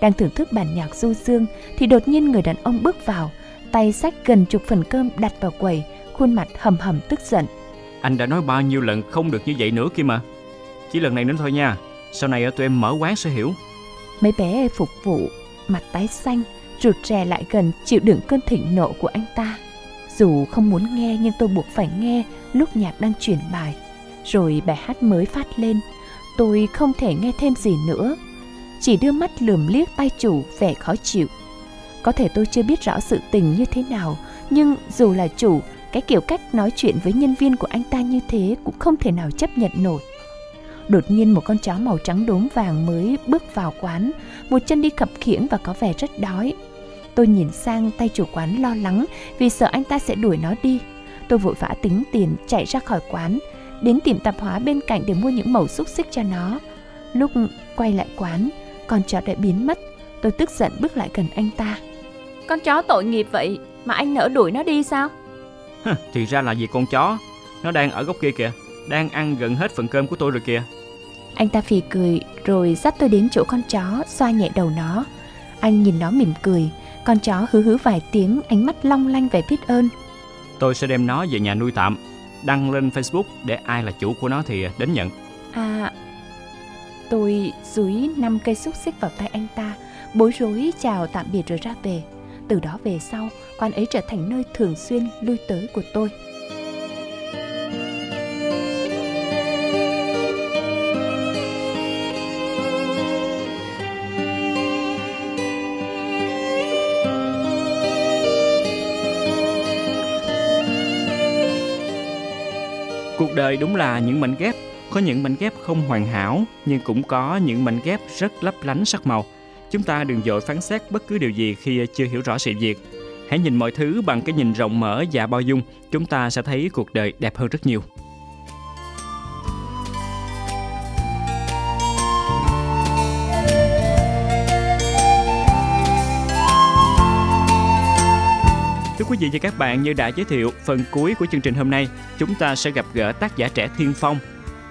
Đang thưởng thức bản nhạc du dương thì đột nhiên người đàn ông bước vào, tay sách gần chục phần cơm đặt vào quầy, khuôn mặt hầm hầm tức giận. Anh đã nói bao nhiêu lần không được như vậy nữa kia mà. Chỉ lần này nữa thôi nha. Sau này ờ, tụi em mở quán sẽ hiểu. Mấy bé phục vụ, mặt tái xanh, rụt rè lại gần chịu đựng cơn thịnh nộ của anh ta. Dù không muốn nghe nhưng tôi buộc phải nghe lúc nhạc đang chuyển bài. Rồi bài hát mới phát lên. Tôi không thể nghe thêm gì nữa. Chỉ đưa mắt lườm liếc tay chủ vẻ khó chịu. Có thể tôi chưa biết rõ sự tình như thế nào, nhưng dù là chủ, cái kiểu cách nói chuyện với nhân viên của anh ta như thế cũng không thể nào chấp nhận nổi. Đột nhiên một con chó màu trắng đốm vàng mới bước vào quán, một chân đi khập khiễng và có vẻ rất đói. Tôi nhìn sang tay chủ quán lo lắng vì sợ anh ta sẽ đuổi nó đi. Tôi vội vã tính tiền chạy ra khỏi quán, đến tiệm tạp hóa bên cạnh để mua những mẩu xúc xích cho nó. Lúc quay lại quán, con chó đã biến mất. Tôi tức giận bước lại gần anh ta. Con chó tội nghiệp vậy mà anh nỡ đuổi nó đi sao? thì ra là vì con chó, nó đang ở góc kia kìa, đang ăn gần hết phần cơm của tôi rồi kìa. Anh ta phì cười rồi dắt tôi đến chỗ con chó, xoa nhẹ đầu nó. Anh nhìn nó mỉm cười, con chó hứ hứ vài tiếng, ánh mắt long lanh vẻ biết ơn. Tôi sẽ đem nó về nhà nuôi tạm, đăng lên Facebook để ai là chủ của nó thì đến nhận. À, tôi dúi năm cây xúc xích vào tay anh ta, bối rối chào tạm biệt rồi ra về. Từ đó về sau, quán ấy trở thành nơi thường xuyên lui tới của tôi. Đời đúng là những mảnh ghép, có những mảnh ghép không hoàn hảo, nhưng cũng có những mảnh ghép rất lấp lánh sắc màu. Chúng ta đừng dội phán xét bất cứ điều gì khi chưa hiểu rõ sự việc. Hãy nhìn mọi thứ bằng cái nhìn rộng mở và bao dung, chúng ta sẽ thấy cuộc đời đẹp hơn rất nhiều. Quý vị và các bạn, như đã giới thiệu, phần cuối của chương trình hôm nay, chúng ta sẽ gặp gỡ tác giả trẻ Thiên Phong.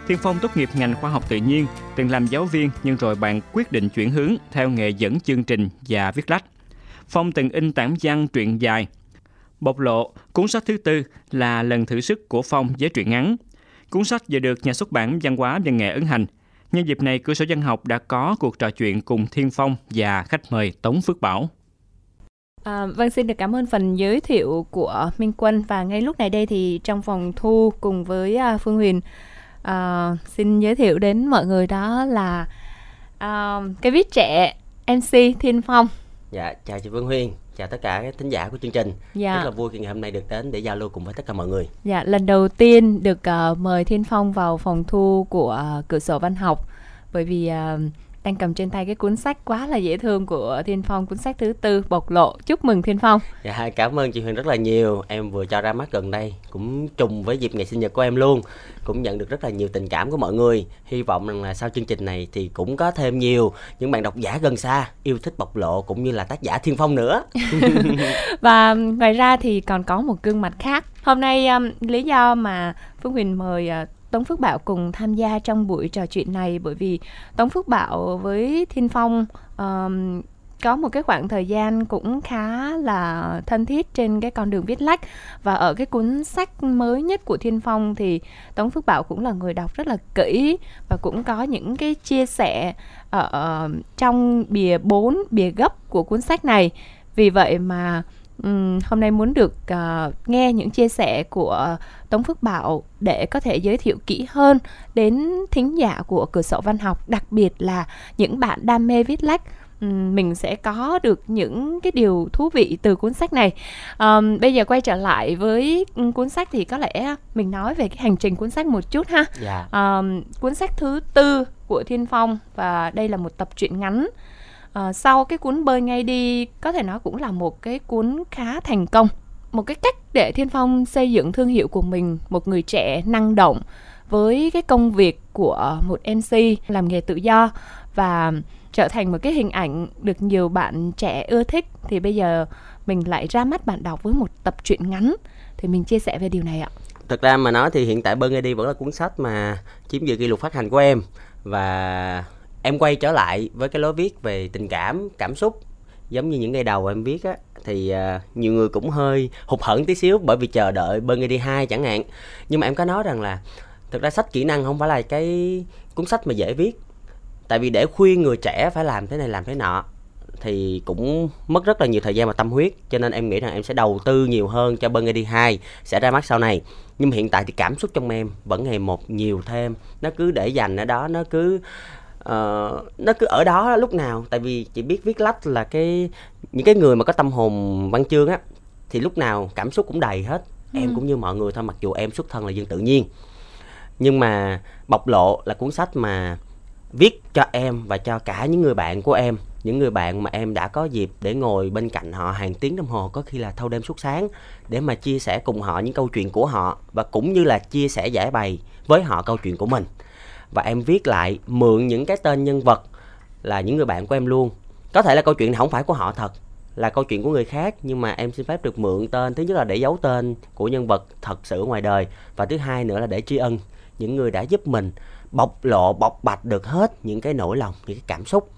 Thiên Phong tốt nghiệp ngành khoa học tự nhiên, từng làm giáo viên nhưng rồi bạn quyết định chuyển hướng theo nghề dẫn chương trình và viết lách. Phong từng in tản văn truyện dài. Bộc lộ, cuốn sách thứ tư là lần thử sức của Phong với truyện ngắn. Cuốn sách vừa được nhà xuất bản Văn hóa và Nghệ ấn hành. Nhân dịp này, Cửa sổ Văn học đã có cuộc trò chuyện cùng Thiên Phong và khách mời Tống Phước Bảo. À, vâng, xin được cảm ơn phần giới thiệu của Minh Quân và ngay lúc này đây thì trong phòng thu cùng với uh, Phương Huyền uh, xin giới thiệu đến mọi người đó là uh, cái viết trẻ MC Thiên Phong. Dạ, chào chị Phương Huyền, chào tất cả các thính giả của chương trình. Dạ. Rất là vui khi ngày hôm nay được đến để giao lưu cùng với tất cả mọi người. Dạ, lần đầu tiên được uh, mời Thiên Phong vào phòng thu của uh, cửa sổ văn học bởi vì uh, đang cầm trên tay cái cuốn sách quá là dễ thương của Thiên Phong cuốn sách thứ tư bộc lộ. Chúc mừng Thiên Phong. Dạ cảm ơn chị Huyền rất là nhiều. Em vừa cho ra mắt gần đây cũng trùng với dịp ngày sinh nhật của em luôn. Cũng nhận được rất là nhiều tình cảm của mọi người. Hy vọng rằng là sau chương trình này thì cũng có thêm nhiều những bạn độc giả gần xa yêu thích bộc lộ cũng như là tác giả Thiên Phong nữa. Và ngoài ra thì còn có một gương mặt khác. Hôm nay um, lý do mà Phương Huyền mời uh, Tống Phước Bảo cùng tham gia trong buổi trò chuyện này bởi vì Tống Phước Bảo với Thiên Phong um, có một cái khoảng thời gian cũng khá là thân thiết trên cái con đường viết lách. Và ở cái cuốn sách mới nhất của Thiên Phong thì Tống Phước Bảo cũng là người đọc rất là kỹ và cũng có những cái chia sẻ ở trong bìa 4 bìa gấp của cuốn sách này. Vì vậy mà um, hôm nay muốn được uh, nghe những chia sẻ của Tống Phước Bảo để có thể giới thiệu kỹ hơn đến thính giả của cửa sổ văn học, đặc biệt là những bạn đam mê viết lách mình sẽ có được những cái điều thú vị từ cuốn sách này um, bây giờ quay trở lại với cuốn sách thì có lẽ mình nói về cái hành trình cuốn sách một chút ha yeah. Dạ. um, cuốn sách thứ tư của thiên phong và đây là một tập truyện ngắn uh, sau cái cuốn bơi ngay đi có thể nói cũng là một cái cuốn khá thành công. Một cái cách để thiên phong xây dựng thương hiệu của mình một người trẻ năng động với cái công việc của một mc làm nghề tự do và trở thành một cái hình ảnh được nhiều bạn trẻ ưa thích thì bây giờ mình lại ra mắt bạn đọc với một tập truyện ngắn. Thì mình chia sẻ về điều này ạ. Thực ra mà nói thì hiện tại bơ nghe đi vẫn là cuốn sách mà chiếm giữ kỷ lục phát hành của em và em quay trở lại với cái lối viết về tình cảm cảm xúc. Giống như những ngày đầu em viết á thì uh, nhiều người cũng hơi hụt hẫng tí xíu bởi vì chờ đợi bơ đi hai chẳng hạn. Nhưng mà em có nói rằng là thực ra sách kỹ năng không phải là cái cuốn sách mà dễ viết. Tại vì để khuyên người trẻ phải làm thế này làm thế nọ thì cũng mất rất là nhiều thời gian và tâm huyết. Cho nên em nghĩ rằng em sẽ đầu tư nhiều hơn cho Burgundy 2 sẽ ra mắt sau này. Nhưng mà hiện tại thì cảm xúc trong em vẫn ngày một nhiều thêm. Nó cứ để dành ở đó nó cứ uh, nó cứ ở đó lúc nào. Tại vì chị biết viết lách là cái những cái người mà có tâm hồn văn chương á thì lúc nào cảm xúc cũng đầy hết. Ừ. em cũng như mọi người thôi mặc dù em xuất thân là dân tự nhiên. Nhưng mà bộc lộ là cuốn sách mà viết cho em và cho cả những người bạn của em những người bạn mà em đã có dịp để ngồi bên cạnh họ hàng tiếng đồng hồ có khi là thâu đêm suốt sáng để mà chia sẻ cùng họ những câu chuyện của họ và cũng như là chia sẻ giải bày với họ câu chuyện của mình và em viết lại mượn những cái tên nhân vật là những người bạn của em luôn. Có thể là câu chuyện này không phải của họ thật, là câu chuyện của người khác, nhưng mà em xin phép được mượn tên, thứ nhất là để giấu tên của nhân vật thật sự ngoài đời, và thứ hai nữa là để tri ân những người đã giúp mình bộc lộ, bộc bạch được hết những cái nỗi lòng, những cái cảm xúc.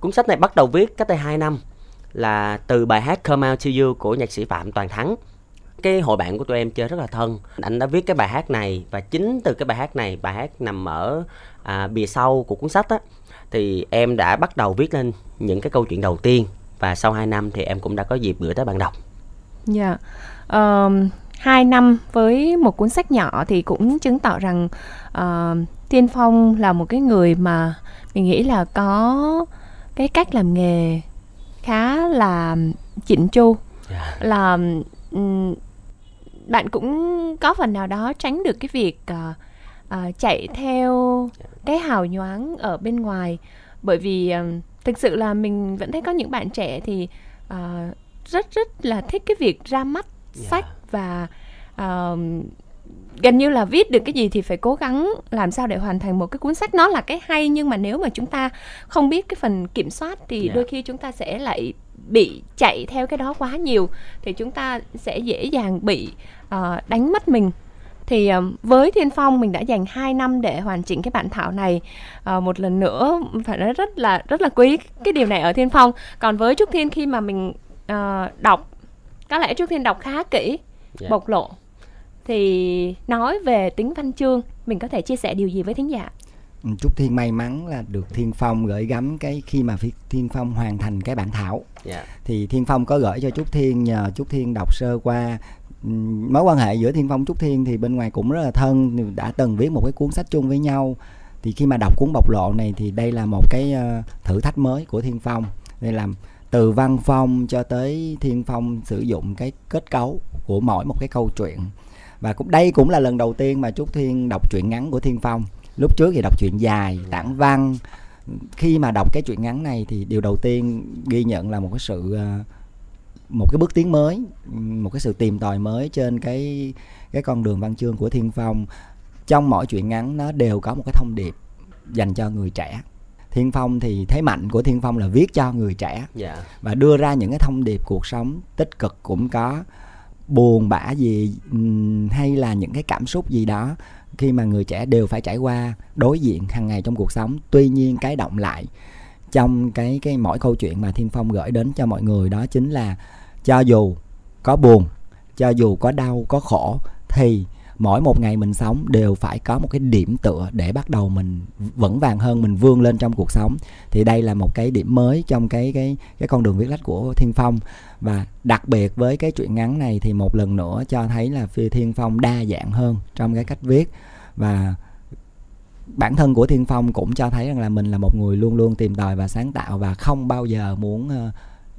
Cuốn sách này bắt đầu viết cách đây 2 năm, là từ bài hát Come Out To You của nhạc sĩ Phạm Toàn Thắng cái hội bạn của tụi em chơi rất là thân anh đã viết cái bài hát này và chính từ cái bài hát này bài hát nằm ở à, bìa sau của cuốn sách á thì em đã bắt đầu viết lên những cái câu chuyện đầu tiên và sau 2 năm thì em cũng đã có dịp gửi tới bạn đọc. Dạ. Yeah. Um, 2 năm với một cuốn sách nhỏ thì cũng chứng tỏ rằng uh, Tiên Phong là một cái người mà mình nghĩ là có cái cách làm nghề khá là chỉnh chu yeah. Dạ. là um, bạn cũng có phần nào đó tránh được cái việc uh, uh, chạy theo cái hào nhoáng ở bên ngoài bởi vì uh, thực sự là mình vẫn thấy có những bạn trẻ thì uh, rất rất là thích cái việc ra mắt yeah. sách và uh, gần như là viết được cái gì thì phải cố gắng làm sao để hoàn thành một cái cuốn sách nó là cái hay nhưng mà nếu mà chúng ta không biết cái phần kiểm soát thì yeah. đôi khi chúng ta sẽ lại bị chạy theo cái đó quá nhiều thì chúng ta sẽ dễ dàng bị uh, đánh mất mình thì uh, với Thiên Phong mình đã dành 2 năm để hoàn chỉnh cái bản thảo này uh, một lần nữa phải nói rất là rất là quý cái điều này ở Thiên Phong còn với Trúc Thiên khi mà mình uh, đọc có lẽ Trúc Thiên đọc khá kỹ yeah. Dạ. bộc lộ thì nói về tính văn chương mình có thể chia sẻ điều gì với thính giả Trúc Thiên may mắn là được Thiên Phong gửi gắm cái khi mà Thiên Phong hoàn thành cái bản thảo yeah. Dạ. thì Thiên Phong có gửi cho Trúc Thiên nhờ Trúc Thiên đọc sơ qua mối quan hệ giữa Thiên Phong Trúc Thiên thì bên ngoài cũng rất là thân đã từng viết một cái cuốn sách chung với nhau thì khi mà đọc cuốn bộc lộ này thì đây là một cái uh, thử thách mới của Thiên Phong đây là từ văn phong cho tới Thiên Phong sử dụng cái kết cấu của mỗi một cái câu chuyện và cũng đây cũng là lần đầu tiên mà Trúc Thiên đọc truyện ngắn của Thiên Phong lúc trước thì đọc truyện dài tản văn khi mà đọc cái truyện ngắn này thì điều đầu tiên ghi nhận là một cái sự uh, một cái bước tiến mới một cái sự tìm tòi mới trên cái cái con đường văn chương của Thiên Phong trong mỗi chuyện ngắn nó đều có một cái thông điệp dành cho người trẻ Thiên Phong thì thế mạnh của Thiên Phong là viết cho người trẻ yeah. Dạ. và đưa ra những cái thông điệp cuộc sống tích cực cũng có buồn bã gì hay là những cái cảm xúc gì đó khi mà người trẻ đều phải trải qua đối diện hàng ngày trong cuộc sống. Tuy nhiên cái động lại trong cái cái mỗi câu chuyện mà Thiên Phong gửi đến cho mọi người đó chính là cho dù có buồn, cho dù có đau, có khổ thì mỗi một ngày mình sống đều phải có một cái điểm tựa để bắt đầu mình vững vàng hơn mình vươn lên trong cuộc sống. Thì đây là một cái điểm mới trong cái cái cái con đường viết lách của Thiên Phong. Và đặc biệt với cái chuyện ngắn này thì một lần nữa cho thấy là phi Thiên Phong đa dạng hơn trong cái cách viết. Và bản thân của Thiên Phong cũng cho thấy rằng là mình là một người luôn luôn tìm tòi và sáng tạo và không bao giờ muốn uh,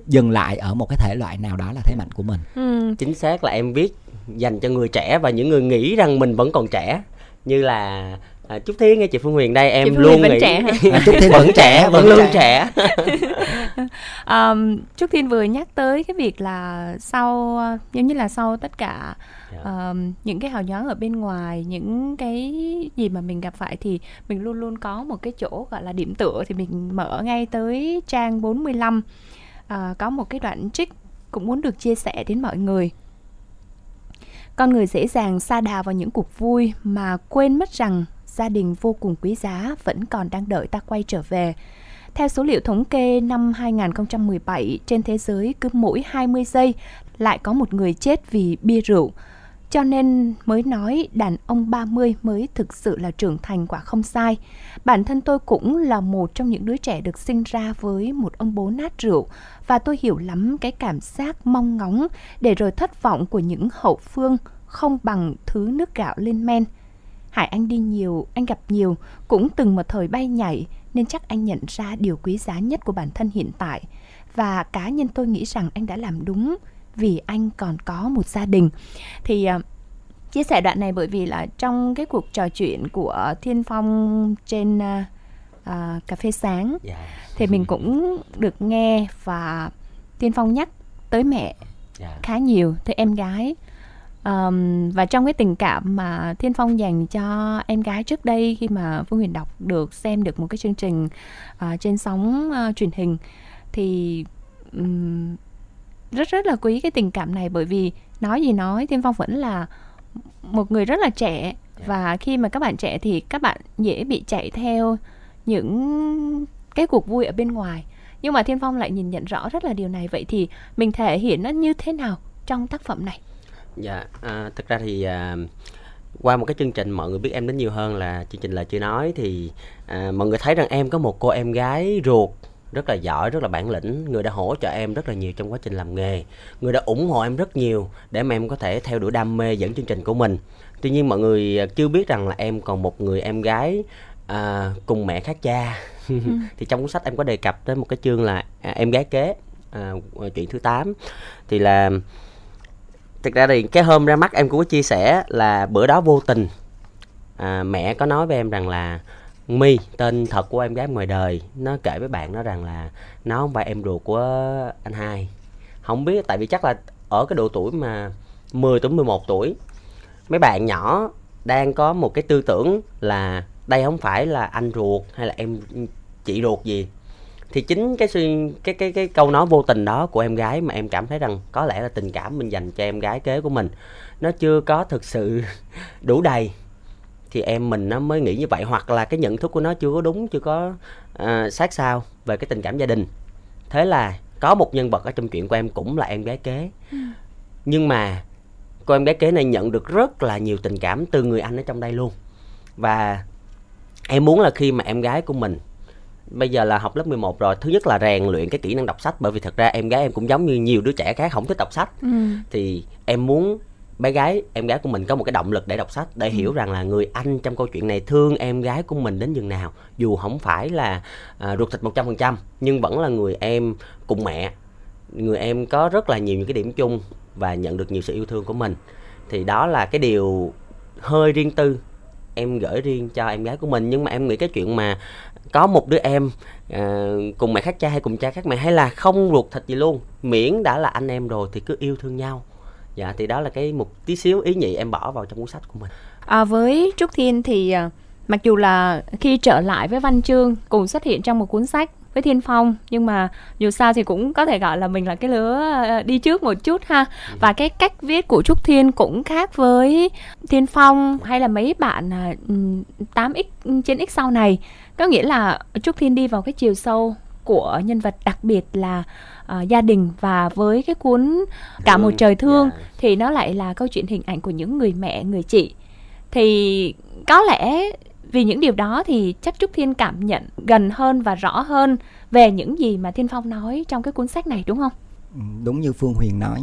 dừng lại ở một cái thể loại nào đó là thế mạnh của mình. Ừ. chính xác là em viết dành cho người trẻ và những người nghĩ rằng mình vẫn còn trẻ. Như là À, Trúc Thiên nghe chị Phương Huyền đây em luôn nghĩ trẻ à, Trúc Thiên vẫn trẻ vẫn luôn trẻ, um, Trúc Thiên vừa nhắc tới cái việc là sau giống như là sau tất cả yeah. Um, những cái hào nhoáng ở bên ngoài những cái gì mà mình gặp phải thì mình luôn luôn có một cái chỗ gọi là điểm tựa thì mình mở ngay tới trang 45 à, có một cái đoạn trích cũng muốn được chia sẻ đến mọi người con người dễ dàng xa đà vào những cuộc vui mà quên mất rằng gia đình vô cùng quý giá vẫn còn đang đợi ta quay trở về. Theo số liệu thống kê năm 2017, trên thế giới cứ mỗi 20 giây lại có một người chết vì bia rượu. Cho nên mới nói đàn ông 30 mới thực sự là trưởng thành quả không sai. Bản thân tôi cũng là một trong những đứa trẻ được sinh ra với một ông bố nát rượu và tôi hiểu lắm cái cảm giác mong ngóng để rồi thất vọng của những hậu phương không bằng thứ nước gạo lên men. Hải Anh đi nhiều, anh gặp nhiều, cũng từng một thời bay nhảy nên chắc anh nhận ra điều quý giá nhất của bản thân hiện tại. Và cá nhân tôi nghĩ rằng anh đã làm đúng vì anh còn có một gia đình thì uh, chia sẻ đoạn này bởi vì là trong cái cuộc trò chuyện của Thiên Phong trên uh, uh, cà phê sáng yeah. Dạ. thì mình cũng được nghe và Thiên Phong nhắc tới mẹ yeah. Dạ. khá nhiều tới em gái um, và trong cái tình cảm mà Thiên Phong dành cho em gái trước đây khi mà Phương Huyền đọc được xem được một cái chương trình uh, trên sóng uh, truyền hình thì um, rất rất là quý cái tình cảm này. Bởi vì nói gì nói Thiên Phong vẫn là một người rất là trẻ. Dạ. và khi mà các bạn trẻ thì các bạn dễ bị chạy theo những cái cuộc vui ở bên ngoài. Nhưng mà Thiên Phong lại nhìn nhận rõ rất là điều này. Vậy thì mình thể hiện nó như thế nào trong tác phẩm này? Dạ à, thực ra thì à, qua một cái chương trình mọi người biết em đến nhiều hơn là chương trình là chưa nói thì à, mọi người thấy rằng em có một cô em gái ruột rất là giỏi rất là bản lĩnh. Người đã hỗ trợ em rất là nhiều trong quá trình làm nghề. Người đã ủng hộ em rất nhiều để mà em có thể theo đuổi đam mê dẫn chương trình của mình. Tuy nhiên mọi người à, chưa biết rằng là em còn một người em gái à, cùng mẹ khác cha. Ừ. thì trong cuốn sách em có đề cập tới một cái chương là à, em gái kế à, à chuyện thứ 8 thì là thực ra thì cái hôm ra mắt em cũng có chia sẻ là bữa đó vô tình à, mẹ có nói với em rằng là My tên thật của em gái ngoài đời. Nó kể với bạn nó rằng là nó không phải em ruột của anh hai. Không biết, tại vì chắc là ở cái độ tuổi mà 10 tuổi 11 tuổi, mấy bạn nhỏ đang có một cái tư tưởng là đây không phải là anh ruột hay là em chị ruột gì. Thì chính cái suy, cái cái cái câu nói vô tình đó của em gái mà em cảm thấy rằng có lẽ là tình cảm mình dành cho em gái kế của mình, nó chưa có thực sự đủ đầy thì em mình nó mới nghĩ như vậy hoặc là cái nhận thức của nó chưa có đúng chưa có uh, sát sao về cái tình cảm gia đình thế là có một nhân vật ở trong chuyện của em cũng là em gái kế ừ. nhưng mà cô em gái kế này nhận được rất là nhiều tình cảm từ người anh ở trong đây luôn và em muốn là khi mà em gái của mình bây giờ là học lớp 11 rồi thứ nhất là rèn luyện cái kỹ năng đọc sách bởi vì thật ra em gái em cũng giống như nhiều đứa trẻ khác không thích đọc sách ừ. thì em muốn bé gái em gái của mình có một cái động lực để đọc sách để ừ. hiểu rằng là người anh trong câu chuyện này thương em gái của mình đến chừng nào. Dù không phải là à, ruột thịt một trăm phần trăm nhưng vẫn là người em cùng mẹ. Người em có rất là nhiều những cái điểm chung và nhận được nhiều sự yêu thương của mình. Thì đó là cái điều hơi riêng tư. Em gửi riêng cho em gái của mình nhưng mà em nghĩ cái chuyện mà có một đứa em à, cùng mẹ khác cha hay cùng cha khác mẹ hay là không ruột thịt gì luôn miễn đã là anh em rồi thì cứ yêu thương nhau dạ thì đó là cái một tí xíu ý nhị em bỏ vào trong cuốn sách của mình. À, với trúc thiên thì à, mặc dù là khi trở lại với văn chương cùng xuất hiện trong một cuốn sách với Thiên Phong nhưng mà dù sao thì cũng có thể gọi là mình là cái lứa à, đi trước một chút ha. Và cái cách viết của Trúc Thiên cũng khác với Thiên Phong hay là mấy bạn à, 8x trên x sau này. Có nghĩa là Trúc Thiên đi vào cái chiều sâu của nhân vật đặc biệt là uh, gia đình và với cái cuốn cả một trời thương yeah. Dạ. thì nó lại là câu chuyện hình ảnh của những người mẹ người chị thì có lẽ vì những điều đó thì chắc trúc thiên cảm nhận gần hơn và rõ hơn về những gì mà thiên phong nói trong cái cuốn sách này đúng không ừ, đúng như phương huyền nói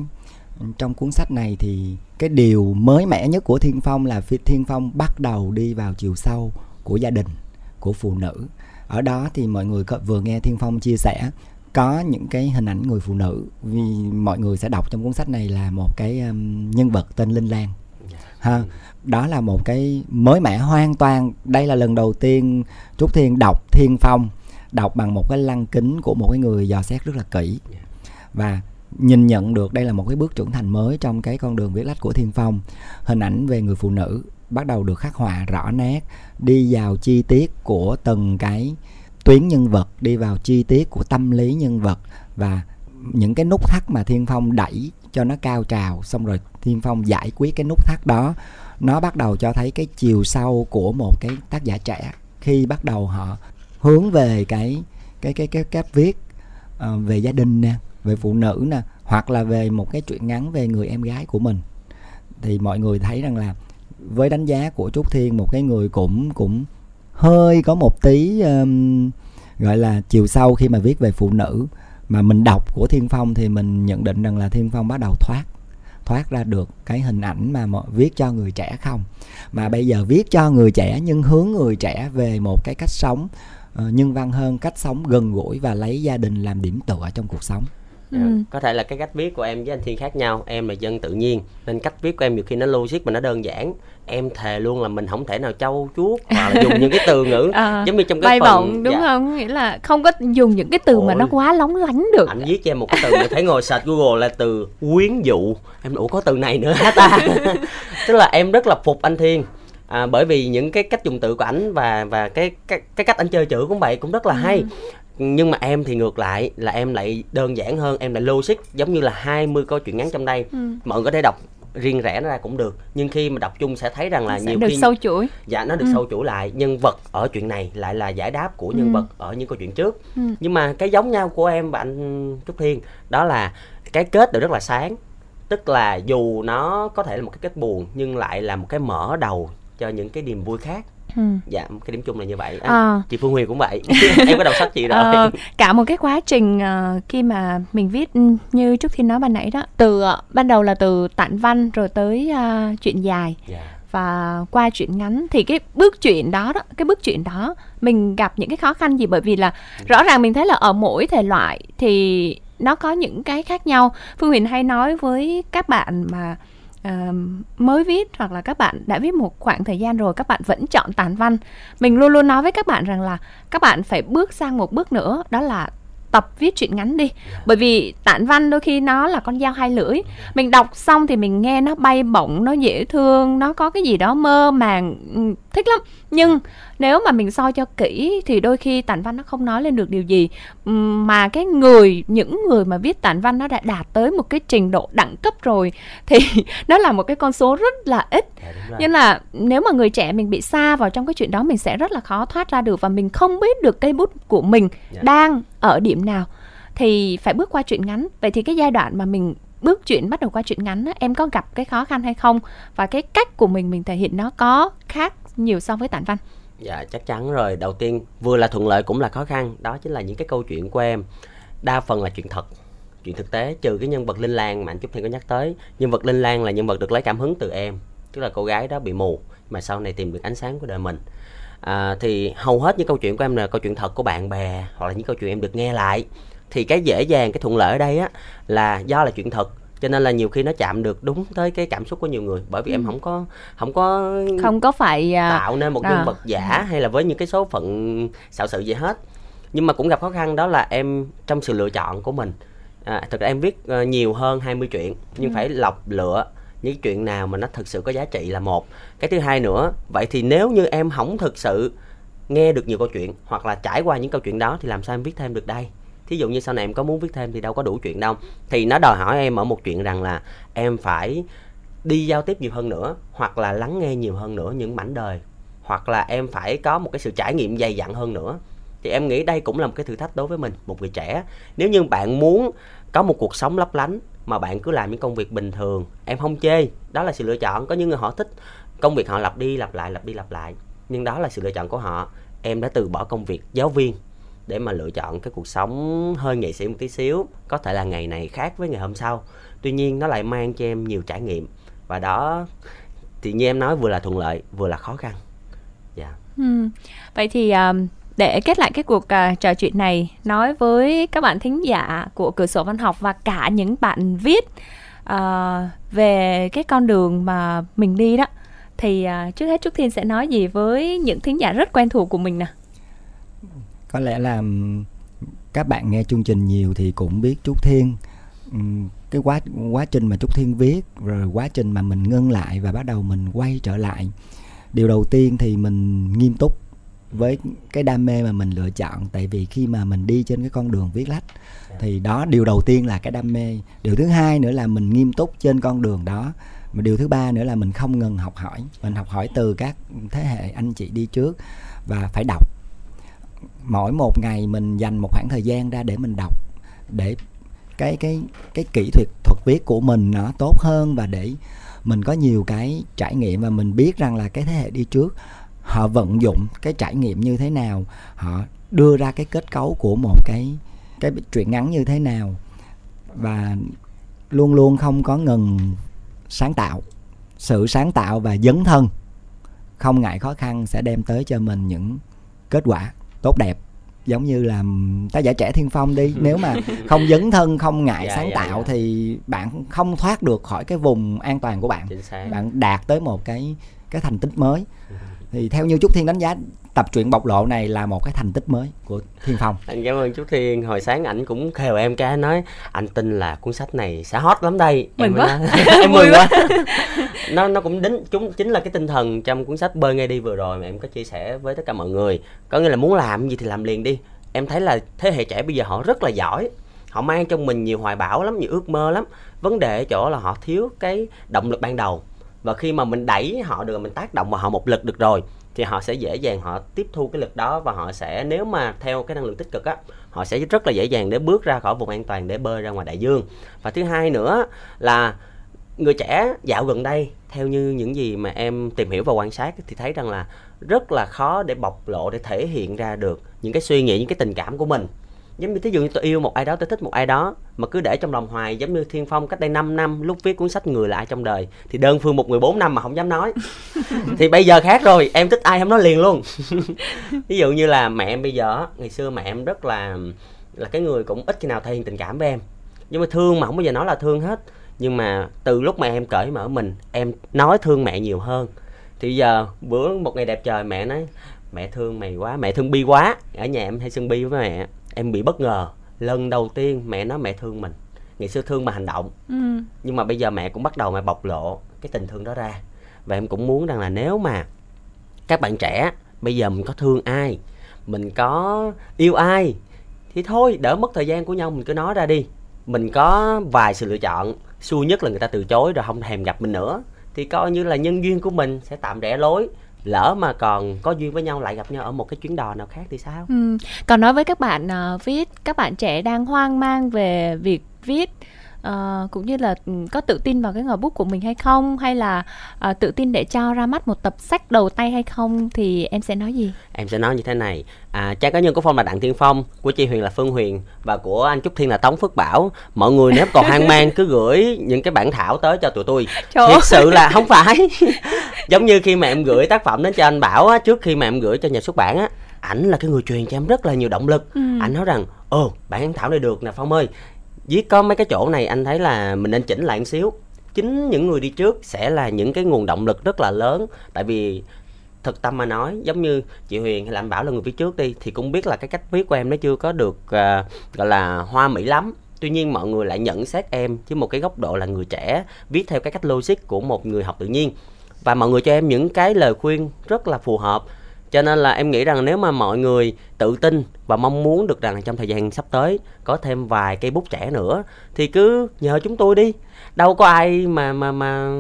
trong cuốn sách này thì cái điều mới mẻ nhất của thiên phong là thiên phong bắt đầu đi vào chiều sâu của gia đình của phụ nữ ở đó thì mọi người vừa nghe thiên phong chia sẻ có những cái hình ảnh người phụ nữ vì mọi người sẽ đọc trong cuốn sách này là một cái um, nhân vật tên linh lan. Ha đó là một cái mới mẻ hoàn toàn. Đây là lần đầu tiên trúc thiên đọc thiên phong đọc bằng một cái lăng kính của một cái người dò xét rất là kỹ. Và nhìn nhận được đây là một cái bước trưởng thành mới trong cái con đường viết lách của thiên phong. Hình ảnh về người phụ nữ bắt đầu được khắc họa rõ nét đi vào chi tiết của từng cái tuyến nhân vật đi vào chi tiết của tâm lý nhân vật và những cái nút thắt mà thiên phong đẩy cho nó cao trào. Xong rồi thiên phong giải quyết cái nút thắt đó. Nó bắt đầu cho thấy cái chiều sâu của một cái tác giả trẻ khi bắt đầu họ hướng về cái cái cái cái cách viết uh, về gia đình nè về phụ nữ nè hoặc là về một cái chuyện ngắn về người em gái của mình. Thì mọi người thấy rằng là với đánh giá của trúc thiên một cái người cũng cũng hơi có một tí um, gọi là chiều sâu khi mà viết về phụ nữ. Mà mình đọc của thiên phong thì mình nhận định rằng là thiên phong bắt đầu thoát thoát ra được cái hình ảnh mà viết cho người trẻ không. Mà bây giờ viết cho người trẻ nhưng hướng người trẻ về một cái cách sống uh, nhân văn hơn cách sống gần gũi và lấy gia đình làm điểm tựa trong cuộc sống. Ừ. Dạ, có thể là cái cách viết của em với anh Thiên khác nhau em là dân tự nhiên nên cách viết của em nhiều khi nó logic mà nó đơn giản. Em thề luôn là mình không thể nào trâu chuốt hoặc là dùng những cái từ ngữ à, giống như trong cái bay phần bổng đúng dạ. không? Nghĩa là không có dùng những cái từ Ôi, mà nó quá lóng lánh được. Anh viết cho em một cái từ mà thấy ngồi sạch google là từ quyến dụ. Em ủa có từ này nữa hả ta? Tức là em rất là phục anh thiên. À, bởi vì những cái cách dùng từ của ảnh và và cái cái cái cách anh chơi chữ cũng vậy cũng rất là hay nhưng mà em thì ngược lại là em lại đơn giản hơn em lại logic giống như là 20 câu chuyện ngắn trong đây ừ. mọi người có thể đọc riêng rẽ nó ra cũng được nhưng khi mà đọc chung sẽ thấy rằng là sẽ nhiều được khi sâu chuỗi dạ nó được ừ. sâu chuỗi lại nhân vật ở chuyện này lại là giải đáp của nhân ừ. vật ở những câu chuyện trước ừ. nhưng mà cái giống nhau của em và anh trúc thiên đó là cái kết được rất là sáng tức là dù nó có thể là một cái kết buồn nhưng lại là một cái mở đầu cho những cái niềm vui khác Ừ. dạ cái điểm chung là như vậy. À, à. chị phương huyền cũng vậy. Em có đọc sách chị rồi. À, cả một cái quá trình uh, khi mà mình viết như trúc thiên nói ban nãy đó từ uh, ban đầu là từ tản văn rồi tới uh, chuyện dài. Yeah dạ. và qua chuyện ngắn thì cái bước chuyện đó đó cái bước chuyện đó mình gặp những cái khó khăn gì? Bởi vì là rõ ràng mình thấy là ở mỗi thể loại thì nó có những cái khác nhau. Phương huyền hay nói với các bạn mà uh, mới viết hoặc là các bạn đã viết một khoảng thời gian rồi các bạn vẫn chọn tản văn. Mình luôn luôn nói với các bạn rằng là các bạn phải bước sang một bước nữa đó là tập viết truyện ngắn đi. Bởi vì tản văn đôi khi nó là con dao hai lưỡi. Mình đọc xong thì mình nghe nó bay bổng nó dễ thương nó có cái gì đó mơ màng thích lắm. Nhưng nếu mà mình soi cho kỹ thì đôi khi tản văn nó không nói lên được điều gì. Mà cái người những người mà viết tản văn nó đã đạt tới một cái trình độ đẳng cấp rồi thì nó là một cái con số rất là ít. Dạ, nên là nếu mà người trẻ mình bị xa vào trong cái chuyện đó mình sẽ rất là khó thoát ra được và mình không biết được cây bút của mình dạ. đang ở điểm nào. Thì phải bước qua chuyện ngắn. Vậy thì cái giai đoạn mà mình bước chuyện bắt đầu qua chuyện ngắn em có gặp cái khó khăn hay không? Và cái cách của mình mình thể hiện nó có khác nhiều so với tản văn. Dạ chắc chắn rồi. Đầu tiên vừa là thuận lợi cũng là khó khăn. Đó chính là những cái câu chuyện của em. Đa phần là chuyện thật chuyện thực tế trừ cái nhân vật linh lan mà anh chúc thiên có nhắc tới. Nhân vật linh lan là nhân vật được lấy cảm hứng từ em. Tức là cô gái đó bị mù mà sau này tìm được ánh sáng của đời mình. À, thì hầu hết những câu chuyện của em là câu chuyện thật của bạn bè hoặc là những câu chuyện em được nghe lại. Thì cái dễ dàng cái thuận lợi ở đây á là do là chuyện thật cho nên là nhiều khi nó chạm được đúng tới cái cảm xúc của nhiều người bởi vì ừ. em không có không có không có phải uh... tạo nên một à. nhân vật giả hay là với những cái số phận xạo sự gì hết nhưng mà cũng gặp khó khăn đó là em trong sự lựa chọn của mình à, thực ra em viết uh, nhiều hơn 20 chuyện nhưng ừ. phải lọc lựa những chuyện nào mà nó thực sự có giá trị là một cái thứ hai nữa vậy thì nếu như em không thực sự nghe được nhiều câu chuyện hoặc là trải qua những câu chuyện đó thì làm sao em viết thêm được đây thí dụ như sau này em có muốn viết thêm thì đâu có đủ chuyện đâu. Thì nó đòi hỏi em ở một chuyện rằng là em phải đi giao tiếp nhiều hơn nữa, hoặc là lắng nghe nhiều hơn nữa những mảnh đời, hoặc là em phải có một cái sự trải nghiệm dày dặn hơn nữa. Thì em nghĩ đây cũng là một cái thử thách đối với mình, một người trẻ. Nếu như bạn muốn có một cuộc sống lấp lánh mà bạn cứ làm những công việc bình thường, em không chê, đó là sự lựa chọn. Có những người họ thích công việc họ lặp đi lặp lại, lặp đi lặp lại, nhưng đó là sự lựa chọn của họ. Em đã từ bỏ công việc giáo viên để mà lựa chọn cái cuộc sống hơi nghệ sĩ một tí xíu có thể là ngày này khác với ngày hôm sau tuy nhiên nó lại mang cho em nhiều trải nghiệm và đó thì như em nói vừa là thuận lợi vừa là khó khăn dạ yeah. ừ. vậy thì um, để kết lại cái cuộc uh, trò chuyện này nói với các bạn thính giả của cửa sổ văn học và cả những bạn viết uh, về cái con đường mà mình đi đó thì uh, trước hết trúc thiên sẽ nói gì với những thính giả rất quen thuộc của mình nè có lẽ là các bạn nghe chương trình nhiều thì cũng biết Trúc Thiên. Cái quá quá trình mà Trúc Thiên viết, rồi quá trình mà mình ngưng lại và bắt đầu mình quay trở lại. Điều đầu tiên thì mình nghiêm túc với cái đam mê mà mình lựa chọn, tại vì khi mà mình đi trên cái con đường viết lách thì đó, điều đầu tiên là cái đam mê. Điều thứ hai nữa là mình nghiêm túc trên con đường đó. Mà điều thứ ba nữa là mình không ngừng học hỏi. Mình học hỏi từ các thế hệ anh chị đi trước và phải đọc mỗi một ngày mình dành một khoảng thời gian ra để mình đọc, để cái cái cái kỹ thuật thuật viết của mình nó tốt hơn và để mình có nhiều cái trải nghiệm và mình biết rằng là cái thế hệ đi trước, họ vận dụng cái trải nghiệm như thế nào, họ đưa ra cái kết cấu của một cái cái truyện ngắn như thế nào và luôn luôn không có ngừng sáng tạo. Sự sáng tạo và dấn thân không ngại khó khăn sẽ đem tới cho mình những kết quả tốt đẹp giống như là tác giả trẻ thiên phong đi. Nếu mà không dấn thân không ngại dạ, sáng dạ, tạo dạ. thì bạn không thoát được khỏi cái vùng an toàn của bạn. Bạn đạt tới một cái cái thành tích mới. Thì theo như trúc thiên đánh giá tập truyện bộc lộ này là một cái thành tích mới của thiên phong. Anh cảm ơn chú thiên. Hồi sáng ảnh cũng khều em cái nói anh tin là cuốn sách này sẽ hot lắm đây. Mừng em quá. em mừng quá. Nó nó cũng đính chúng chính là cái tinh thần trong cuốn sách bơi ngay đi vừa rồi mà em có chia sẻ với tất cả mọi người. Có nghĩa là muốn làm gì thì làm liền đi. Em thấy là thế hệ trẻ bây giờ họ rất là giỏi. Họ mang trong mình nhiều hoài bão lắm nhiều ước mơ lắm. Vấn đề ở chỗ là họ thiếu cái động lực ban đầu. Và khi mà mình đẩy họ được mình tác động vào họ một lực được rồi thì họ sẽ dễ dàng họ tiếp thu cái lực đó và họ sẽ, nếu mà theo cái năng lượng tích cực á, họ sẽ rất là dễ dàng để bước ra khỏi vùng an toàn, để bơi ra ngoài đại dương. Và thứ hai nữa là người trẻ dạo gần đây, theo như những gì mà em tìm hiểu và quan sát thì thấy rằng là rất là khó để bộc lộ, để thể hiện ra được những cái suy nghĩ, những cái tình cảm của mình giống như thí dụ như tôi yêu một ai đó, tôi thích một ai đó, mà cứ để trong lòng hoài, giống như thiên phong cách đây 5 năm, lúc viết cuốn sách người là ai trong đời, thì đơn phương một người bốn năm mà không dám nói. Thì bây giờ khác rồi, em thích ai không nói liền luôn. Ví dụ như là mẹ em bây giờ ngày xưa mẹ em rất là là cái người cũng ít khi nào thể hiện tình cảm với em. Nhưng mà thương mà không bao giờ nói là thương hết. Nhưng mà từ lúc mà em cởi mở mình, em nói thương mẹ nhiều hơn. Thì giờ bữa một ngày đẹp trời mẹ nói, mẹ thương mày quá, mẹ thương bi quá, ở nhà em hay xưng bi với mẹ em bị bất ngờ. Lần đầu tiên mẹ nói mẹ thương mình. Ngày xưa thương mà hành động. Ừ. nhưng mà bây giờ mẹ cũng bắt đầu mẹ bộc lộ cái tình thương đó ra. Và em cũng muốn rằng là nếu mà các bạn trẻ bây giờ mình có thương ai mình có yêu ai thì thôi đỡ mất thời gian của nhau mình cứ nói ra đi. Mình có vài sự lựa chọn xui nhất là người ta từ chối rồi không thèm gặp mình nữa thì coi như là nhân duyên của mình sẽ tạm rẽ lối lỡ mà còn có duyên với nhau lại gặp nhau ở một cái chuyến đò nào khác thì sao ừ. còn nói với các bạn uh, viết các bạn trẻ đang hoang mang về việc viết uh, cũng như là ừ, có tự tin vào cái ngòi bút của mình hay không? Hay là uh, tự tin để cho ra mắt một tập sách đầu tay hay không? Thì em sẽ nói gì? Em sẽ nói như thế này. À, trang cá nhân của phong là đặng thiên phong của chị huyền là phương huyền và của anh trúc thiên là tống phước bảo. Mọi người nếu còn hoang mang cứ gửi những cái bản thảo tới cho tụi tôi. Trời thiệt sự là không phải. Giống như khi mà em gửi tác phẩm đến cho anh bảo á, trước khi mà em gửi cho nhà xuất bản á ảnh là cái người truyền cho em rất là nhiều động lực. Ừ. ảnh nói rằng ồ bản thảo này được nè phong ơi viết có mấy cái chỗ này anh thấy là mình nên chỉnh lại một xíu. Chính những người đi trước sẽ là những cái nguồn động lực rất là lớn. Tại vì thực tâm mà nói giống như chị Huyền hay là anh Bảo là người viết trước đi thì cũng biết là cái cách viết của em nó chưa có được uh, gọi là hoa mỹ lắm. Tuy nhiên mọi người lại nhận xét em với một cái góc độ là người trẻ viết theo cái cách logic của một người học tự nhiên. Và mọi người cho em những cái lời khuyên rất là phù hợp cho nên là em nghĩ rằng nếu mà mọi người tự tin và mong muốn được rằng trong thời gian sắp tới có thêm vài cây bút trẻ nữa, thì cứ nhờ chúng tôi đi. Đâu có ai mà mà mà,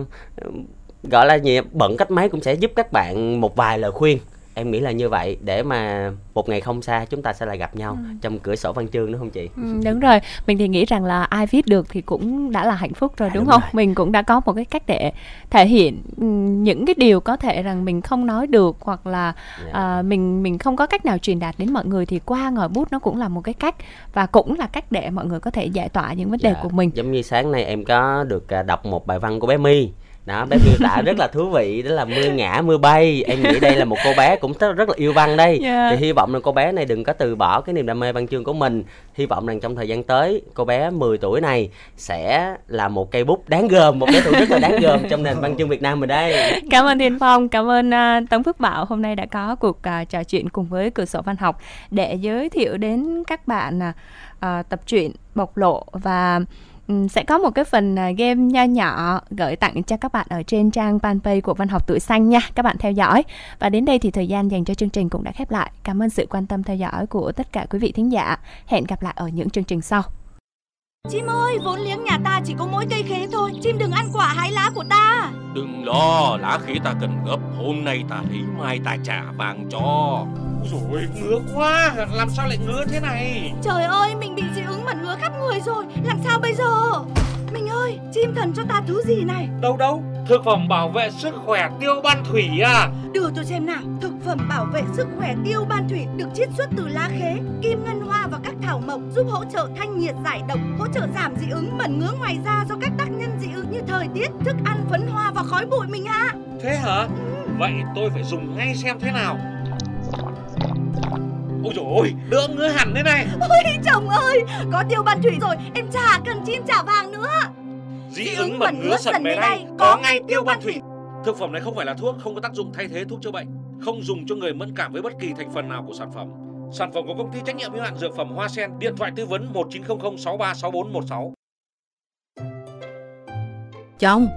gọi là gì bận cách mấy cũng sẽ giúp các bạn một vài lời khuyên em nghĩ là như vậy để mà một ngày không xa chúng ta sẽ lại gặp nhau ừ. trong cửa sổ văn chương đúng không chị ừ, đúng rồi mình thì nghĩ rằng là ai viết được thì cũng đã là hạnh phúc rồi à, đúng, đúng không rồi. mình cũng đã có một cái cách để thể hiện ừ, những cái điều có thể rằng mình không nói được hoặc là yeah. Dạ. uh, mình mình không có cách nào truyền đạt đến mọi người thì qua ngòi bút nó cũng là một cái cách và cũng là cách để mọi người có thể giải tỏa những vấn đề yeah. Dạ. của mình giống như sáng nay em có được à, đọc một bài văn của bé My đó bé miêu tả rất là thú vị đó là mưa ngã mưa bay. Em nghĩ đây là một cô bé cũng rất, là yêu văn đây. Yeah. thì hy vọng là cô bé này đừng có từ bỏ cái niềm đam mê văn chương của mình. Hy vọng rằng trong thời gian tới cô bé 10 tuổi này sẽ là một cây bút đáng gờm một cái thủ rất là đáng gờm trong nền văn chương Việt Nam mình đây. Cảm ơn Thiên Phong cảm ơn uh, Tống Phước Bảo. Hôm nay đã có cuộc uh, trò chuyện cùng với cửa sổ văn học để giới thiệu đến các bạn uh, tập truyện bộc lộ và Ừ, sẽ có một cái phần à, game nho nhỏ gửi tặng cho các bạn ở trên trang fanpage của Văn học Tuổi Xanh nha. Các bạn theo dõi. Và đến đây thì thời gian dành cho chương trình cũng đã khép lại. Cảm ơn sự quan tâm theo dõi của tất cả quý vị thính giả. Hẹn gặp lại ở những chương trình sau. Chim ơi, vốn liếng nhà ta chỉ có mỗi cây khế thôi. Chim đừng ăn quả hái lá của ta. Đừng lo, lá khế ta cần gấp. Hôm nay ta lấy mai ta trả vàng cho. Rồi ngứa quá. Làm sao lại ngứa thế này? Trời ơi mình bị dị ứng mẩn ngứa khắp người rồi. Làm sao bây giờ? Mình ơi chim thần cho ta thứ gì này? Đâu đâu Thực phẩm bảo vệ sức khỏe tiêu ban thủy à? Đưa tôi xem nào. Thực phẩm bảo vệ sức khỏe tiêu ban thủy Được chiết xuất từ lá khế, kim ngân hoa và các thảo mộc Giúp hỗ trợ thanh nhiệt giải độc Hỗ trợ giảm dị ứng mẩn ngứa ngoài da Do các tác nhân dị ứng như thời tiết Thức ăn phấn hoa và khói bụi mình ạ. À. Thế hả? Ừ. Vậy tôi phải dùng ngay xem thế nào? Ôi dồi ôi, đỡ ngứa hẳn thế này. Ôi chồng ơi, có tiêu ban thủy rồi Em chả cần chim trả vàng nữa Dị ứng mẩn ngứa sần mề đây Có ngay tiêu ban thủy. Thực phẩm này không phải là thuốc, không có tác dụng thay thế thuốc chữa bệnh Không dùng cho người mẫn cảm với bất kỳ thành phần nào của sản phẩm. Sản phẩm của công ty trách nhiệm hữu hạn dược phẩm Hoa Sen Điện thoại tư vấn 1900 636416 Chồng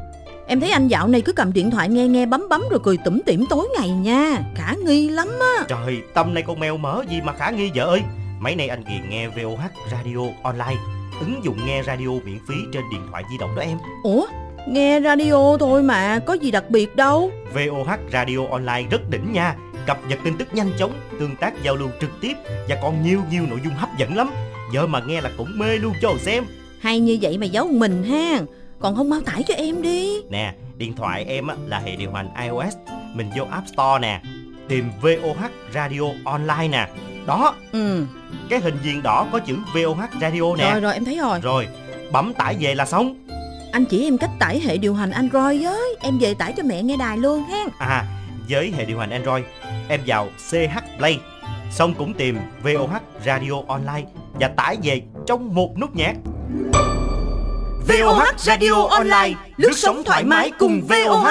Em thấy anh dạo này cứ cầm điện thoại nghe nghe bấm bấm rồi cười tủm tỉm tối ngày nha Khả nghi lắm á. Trời tâm này con mèo mỡ gì mà khả nghi vợ ơi? Mấy nay anh ghiền nghe VOH Radio Online Ứng dụng nghe radio miễn phí trên điện thoại di động đó em. Ủa nghe radio thôi mà có gì đặc biệt đâu. VOH Radio Online rất đỉnh nha. Cập nhật tin tức nhanh chóng Tương tác giao lưu trực tiếp Và còn nhiều nhiều nội dung hấp dẫn lắm. Vợ mà nghe là cũng mê luôn cho xem. Hay như vậy mà giấu mình ha. Còn không bao tải cho em đi. Nè điện thoại em là hệ điều hành iOS. Mình vô App Store nè. Tìm VOH Radio Online nè Đó Ừ. Cái hình viên đỏ có chữ VOH Radio nè. Rồi rồi em thấy rồi. Rồi bấm tải về là xong. Anh chỉ em cách tải hệ điều hành Android với. Em về tải cho mẹ nghe đài luôn ha. À với hệ điều hành Android Em vào CH Play Xong cũng tìm VOH Radio Online Và tải về trong một nút nhạc. VOH Radio Online, lướt sóng thoải mái cùng VOH.